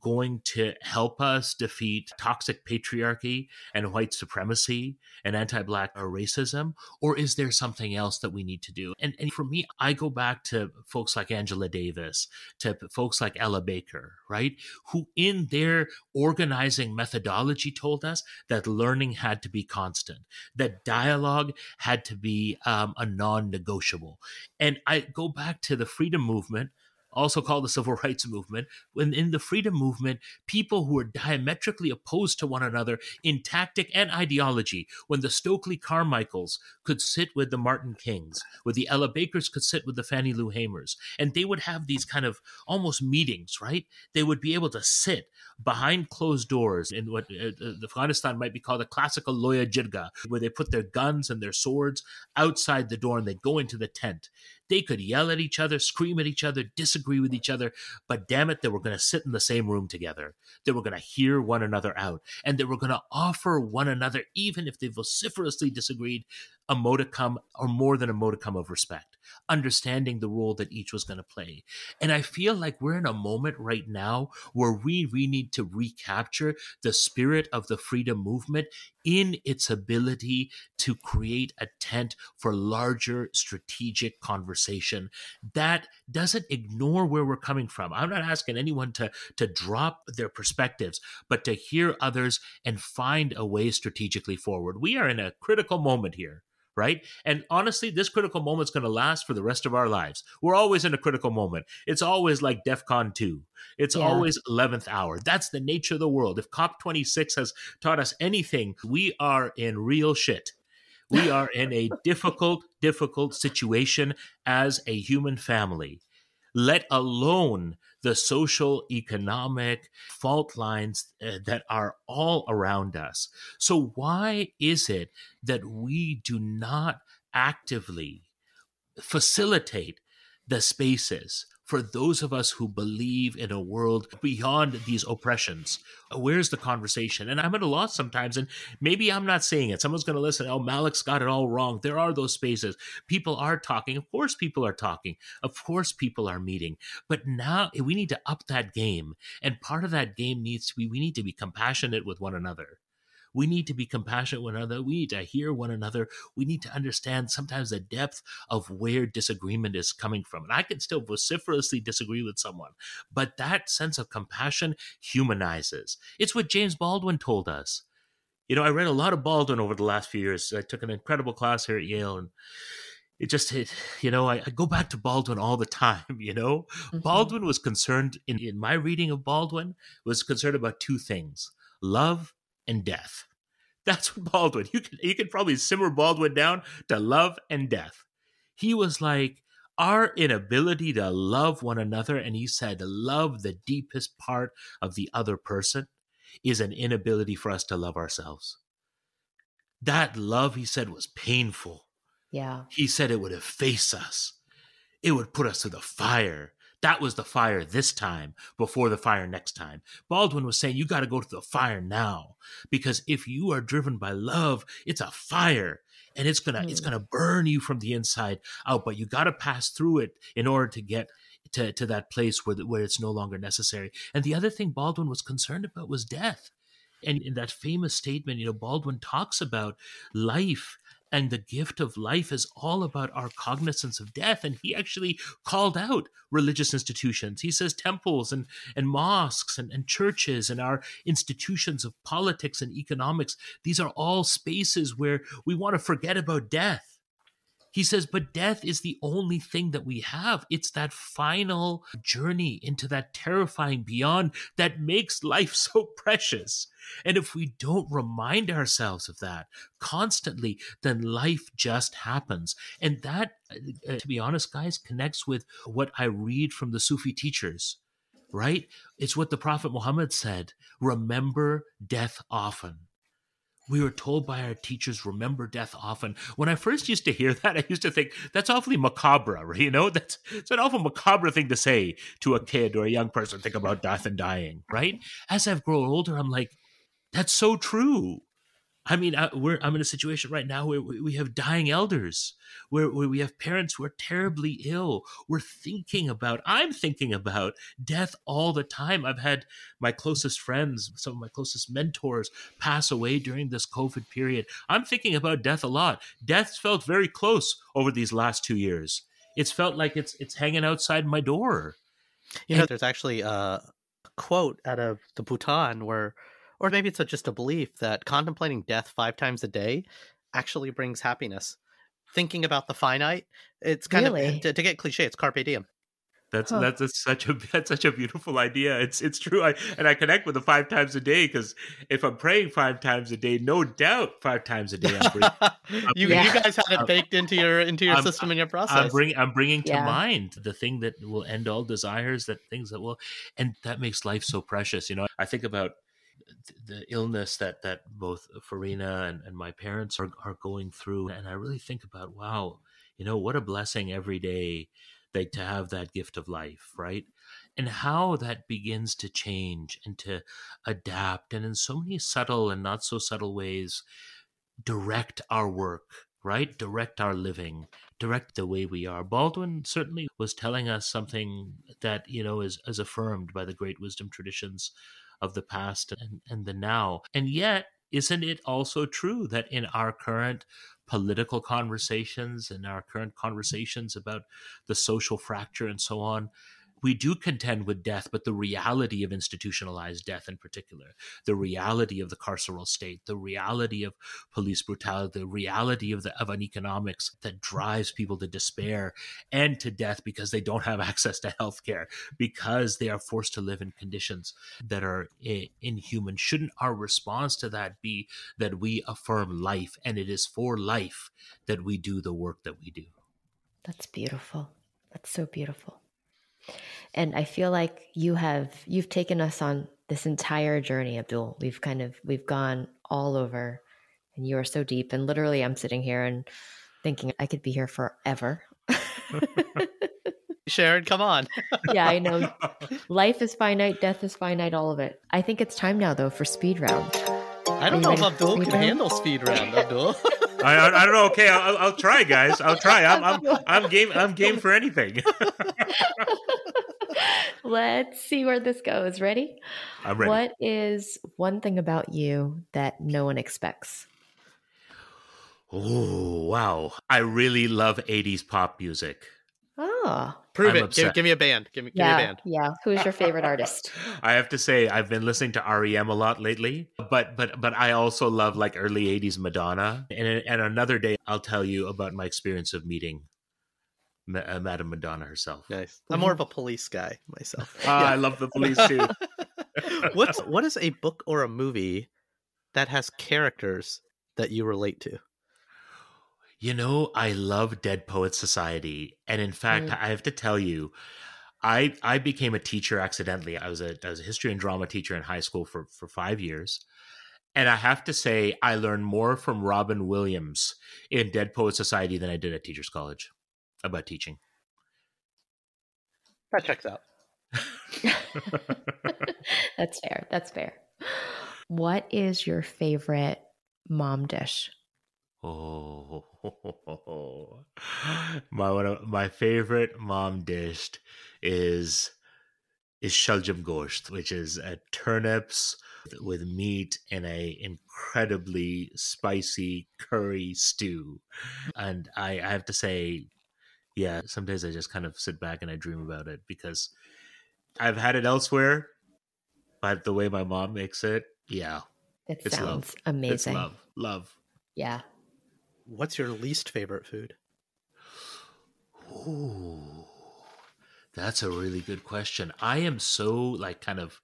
going to help us defeat toxic patriarchy and white supremacy and anti-black racism or is there something else that we need to do and, and for me i go back to folks like angela davis to folks like ella baker right who in their organizing methodology told us that learning had to be constant that dialogue had to be um, a non-negotiable negotiable. And I go back to the freedom movement also called the civil rights movement, when in the freedom movement, people who were diametrically opposed to one another in tactic and ideology, when the Stokely Carmichaels could sit with the Martin Kings, where the Ella Bakers could sit with the Fannie Lou Hamers, and they would have these kind of almost meetings, right? They would be able to sit behind closed doors in what uh, uh Afghanistan might be called a classical loya jirga, where they put their guns and their swords outside the door and they go into the tent. They could yell at each other, scream at each other, disagree with each other, but damn it, they were going to sit in the same room together. They were going to hear one another out, and they were going to offer one another, even if they vociferously disagreed, a modicum or more than a modicum of respect, understanding the role that each was going to play. And I feel like we're in a moment right now where we really need to recapture the spirit of the freedom movement in its ability to create a tent for larger strategic conversation that doesn't ignore where we're coming from. I'm not asking anyone to, to drop their perspectives, but to hear others and find a way strategically forward. We are in a critical moment here right? And honestly, this critical moment's going to last for the rest of our lives. We're always in a critical moment. It's always like DEFCON 2. It's yeah. always 11th hour. That's the nature of the world. If COP26 has taught us anything, we are in real shit. We are in a difficult, difficult situation as a human family, let alone the social, economic fault lines uh, that are all around us. So, why is it that we do not actively facilitate the spaces for those of us who believe in a world beyond these oppressions. Uh, where's the conversation? And I'm at a loss sometimes, and maybe I'm not saying it. Someone's going to listen. Oh, Malik's got it all wrong. There are those spaces. People are talking. Of course, people are talking. Of course, people are meeting. But now we need to up that game. And part of that game needs to be we need to be compassionate with one another. We need to be compassionate with one another. We need to hear one another. We need to understand sometimes the depth of where disagreement is coming from. And I can still vociferously disagree with someone, but that sense of compassion humanizes. It's what James Baldwin told us. You know, I read a lot of Baldwin over the last few years. I took an incredible class here at Yale and it just hit, you know, I, I, go back to Baldwin all the time, you know. Mm-hmm. Baldwin was concerned in, in my reading of Baldwin was concerned about two things love and death. That's what Baldwin. You can you can probably simmer Baldwin down to love and death. He was like our inability to love one another, and he said, love the deepest part of the other person is an inability for us to love ourselves. That love, he said, was painful. Yeah. He said it would efface us. It would put us through the fire. That was the fire this time before the fire next time. Baldwin was saying, You got to go to the fire now because if you are driven by love, it's a fire and it's gonna mm. it's gonna burn you from the inside out. But you got to pass through it in order to get to, to that place where where it's no longer necessary. And the other thing Baldwin was concerned about was death. And in that famous statement, you know, Baldwin talks about life and the gift of life is all about our cognizance of death. And he actually called out religious institutions. He says temples and, and mosques and, and churches and our institutions of politics and economics, these are all spaces where we want to forget about death he says, but death is the only thing that we have. It's that final journey into that terrifying beyond that makes life so precious. And if we don't remind ourselves of that constantly, then life just happens. And that, uh, to be honest, guys, connects with what I read from the Sufi teachers right? It's what the Prophet Muhammad said remember death often we were told by our teachers remember death often. When i first used to hear that i used to think that's awfully macabre you know that's it's an awful macabre thing to say to a kid or a young person think about death and dying right? As i've grown older i'm like that's so true I mean, I, we're, I'm in a situation right now where we have dying elders, where, where we have parents who are terribly ill. We're thinking about, I'm thinking about death all the time. I've had my closest friends, some of my closest mentors pass away during this COVID period. I'm thinking about death a lot. Death's felt very close over these last two years. It's felt like it's it's hanging outside my door. You and, know, there's actually a quote out of the Bhutan where or maybe it's a, just a belief that contemplating death five times a day actually brings happiness. Thinking about the finite, it's kind eh, really? of to, to, get cliche. It's carpe diem. That's huh. that's a, such a that's such a beautiful idea. It's it's true. I and I connect with the five times a day because if I'm praying five times a day, no doubt five times a day. I'm I'm you yeah. you guys had it baked into your into your I'm, system and your process. I'm bringing I'm bringing to yeah. mind the thing that will end all desires, that things that will, and that makes life so precious. You know, I think about the illness that that both Farina and, and my parents are, are going through and I really think about wow you know, what a blessing every day that to have that gift of life, right? And how that begins to change and to adapt, and in so many subtle and not so subtle ways, direct our work, right? Direct our living, direct the way we are. Baldwin certainly was telling us something that, you know, is, is affirmed by the great wisdom traditions of the past and, and the now. And yet, isn't it also true that in our current political conversations and our current conversations about the social fracture and so on, we do contend with death, but the reality of institutionalized death in particular, the reality of the carceral state, the reality of police brutality, the reality of the of an economics that drives people to despair and to death because they don't have access to health care, because they are forced to live in conditions that are eh, inhuman. Shouldn't our response to that be that we affirm life and it is for life that we do the work that we do? That's beautiful. That's so beautiful. And I feel like you have you've taken us on this entire journey, Abdul. We've kind of we've gone all over and you are so deep. And literally I'm sitting here and thinking I could be here forever. Sharon, come on. yeah, I know. Life is finite, death is finite, all of it. I think it's time now though for speed round. I don't know if Abdul can round? handle speed round, Abdul. I, I, don't know. Okay, I'll, I'll try, guys. I'll try. I'm, I'm, I'm game. I'm game for anything. Let's see where this goes. Ready? I'm ready. What is one thing about you that no one expects? Oh, wow. I really love 80s pop music. Oh. Prove I'm it. Give, give, me a band. Give me, yeah, me a band. Yeah. Who's your favorite artist? I have to say I've been listening to REM a lot lately, but but but I also love like early 80s Madonna. And and another day I'll tell you about my experience of meeting Ma- uh, Madame Madonna herself. Nice. I'm more of a police guy myself. Ah, yeah. I love the police too. What's what is a book or a movie that has characters that you relate to? You know, I love Dead Poets Society, and in fact, mm. I have to tell you, I I became a teacher accidentally. I was a I was a history and drama teacher in high school for for five years. And I have to say, I learned more from Robin Williams in Dead Poets Society than I did at Teachers College about teaching. That checks out. That's fair. That's fair. What is your favorite mom dish? Oh, my one of my favorite mom dish is is shaljam gosht, which is a turnips with meat in a incredibly spicy curry stew. And I, I have to say, yeah, sometimes I just kind of sit back and I dream about it because I've had it elsewhere, but the way my mom makes it, yeah. It it's sounds love. amazing. It's love. Love. Yeah. What's your least favorite food? Ooh. That's a really good question. I am so like kind of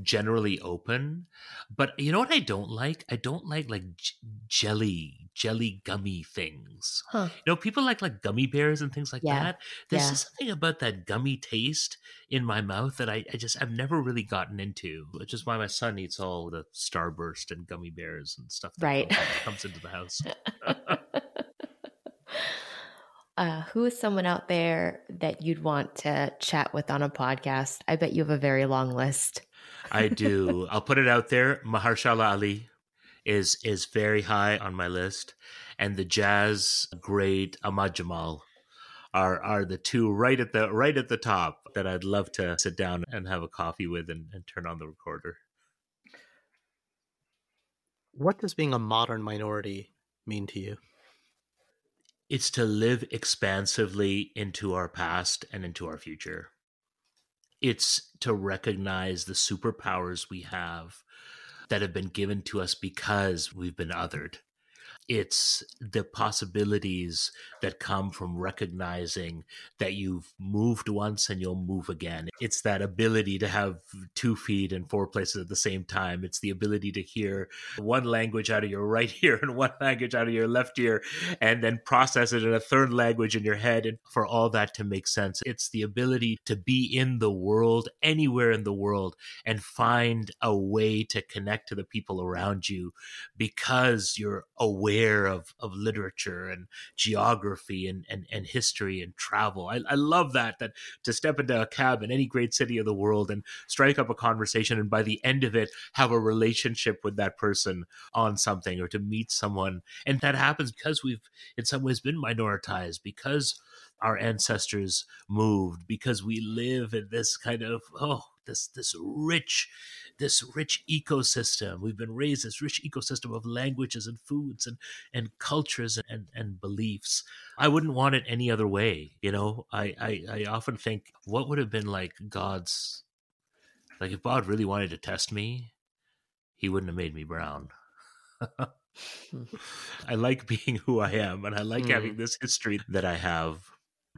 generally open. But you know what I don't like? I don't like like j- jelly, jelly gummy things. Huh. You know, people like like gummy bears and things like yeah. that. There's yeah. something about that gummy taste in my mouth that I, I just I've never really gotten into. Which is why my son eats all the Starburst and gummy bears and stuff that right. comes, comes into the house. Uh, who is someone out there that you'd want to chat with on a podcast? I bet you have a very long list. I do. I'll put it out there. Mahershala Ali is is very high on my list, and the jazz great Ahmad Jamal are are the two right at the right at the top that I'd love to sit down and have a coffee with and, and turn on the recorder. What does being a modern minority mean to you? It's to live expansively into our past and into our future it's to recognize the superpowers we have that have been given to us because we've been othered it's the possibilities that come from recognizing that you've moved once and you'll move again. It's that ability to have two feet in four places at the same time. It's the ability to hear one language out of your right ear and one language out of your left ear, and then process it in a third language in your head, and for all that to make sense. It's the ability to be in the world, anywhere in the world, and find a way to connect to the people around you because you're aware air of of literature and geography and and, and history and travel. I, I love that that to step into a cab in any great city of the world and strike up a conversation and by the end of it have a relationship with that person on something or to meet someone. And that happens because we've in some ways been minoritized because our ancestors moved because we live in this kind of oh this this rich this rich ecosystem we've been raised this rich ecosystem of languages and foods and and cultures and and beliefs i wouldn't want it any other way you know i i, I often think what would have been like god's like if god really wanted to test me he wouldn't have made me brown I like being who I am and I like mm. having this history that I have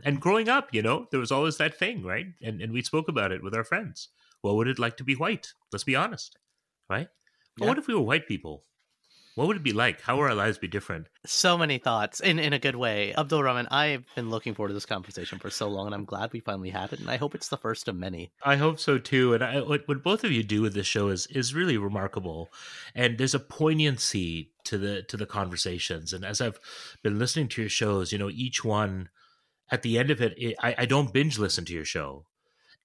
and growing up, you know, there was always that thing, right? And and we spoke about it with our friends. What would it like to be white? Let's be honest, right? Yeah. what if we were white people? What would it be like? How would our lives be different? So many thoughts in, in a good way. Abdul-Rehman, I've been looking forward to this conversation for so long, and I'm glad we finally had it. And I hope it's the first of many. I hope so too. And I, what, what both of you do with this show is is really remarkable, and there's a poignancy to the to the conversations. And as I've been listening to your shows, you know, each one at the end of it, it I, I don't binge listen to your show.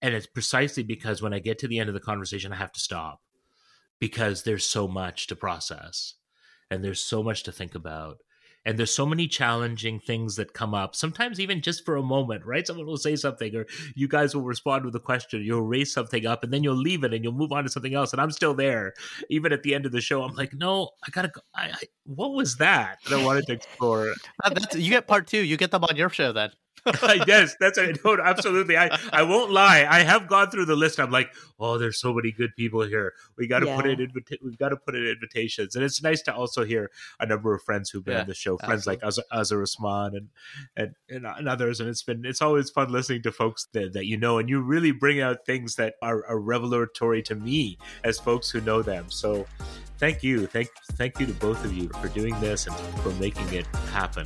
And it's precisely because when I get to the end of the conversation, I have to stop because there's so much to process and there's so much to think about. And there's so many challenging things that come up sometimes even just for a moment right? Someone will say something or you guys will respond with a question you'll raise something up and then you'll leave it and you'll move on to something else and i'm still there. Even at the end of the show i'm like no i gotta go. I, I, what was that that i wanted to explore? You get part two you get them on your show then yes, that's I no, absolutely. I I won't lie. I have gone through the list. I'm like, oh, there's so many good people here. We got to yeah. put it in. We've got to put in invitations, and it's nice to also hear a number of friends who've been yeah, on the show. Friends absolutely. like Azhar Usman and, and and and others. And it's been it's always fun listening to folks that, that you know, and you really bring out things that are, are revelatory to me as folks who know them. So thank you, thank thank you to both of you for doing this and for making it happen.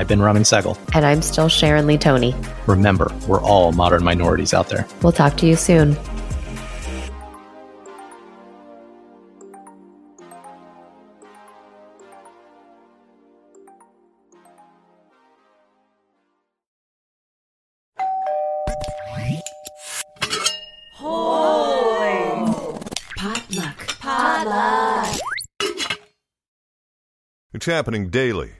I've been Raman Sehgal. And I'm still Sharon Lee Thony. Remember, we're all modern minorities out there. We'll talk to you soon. Potluck. It's happening daily.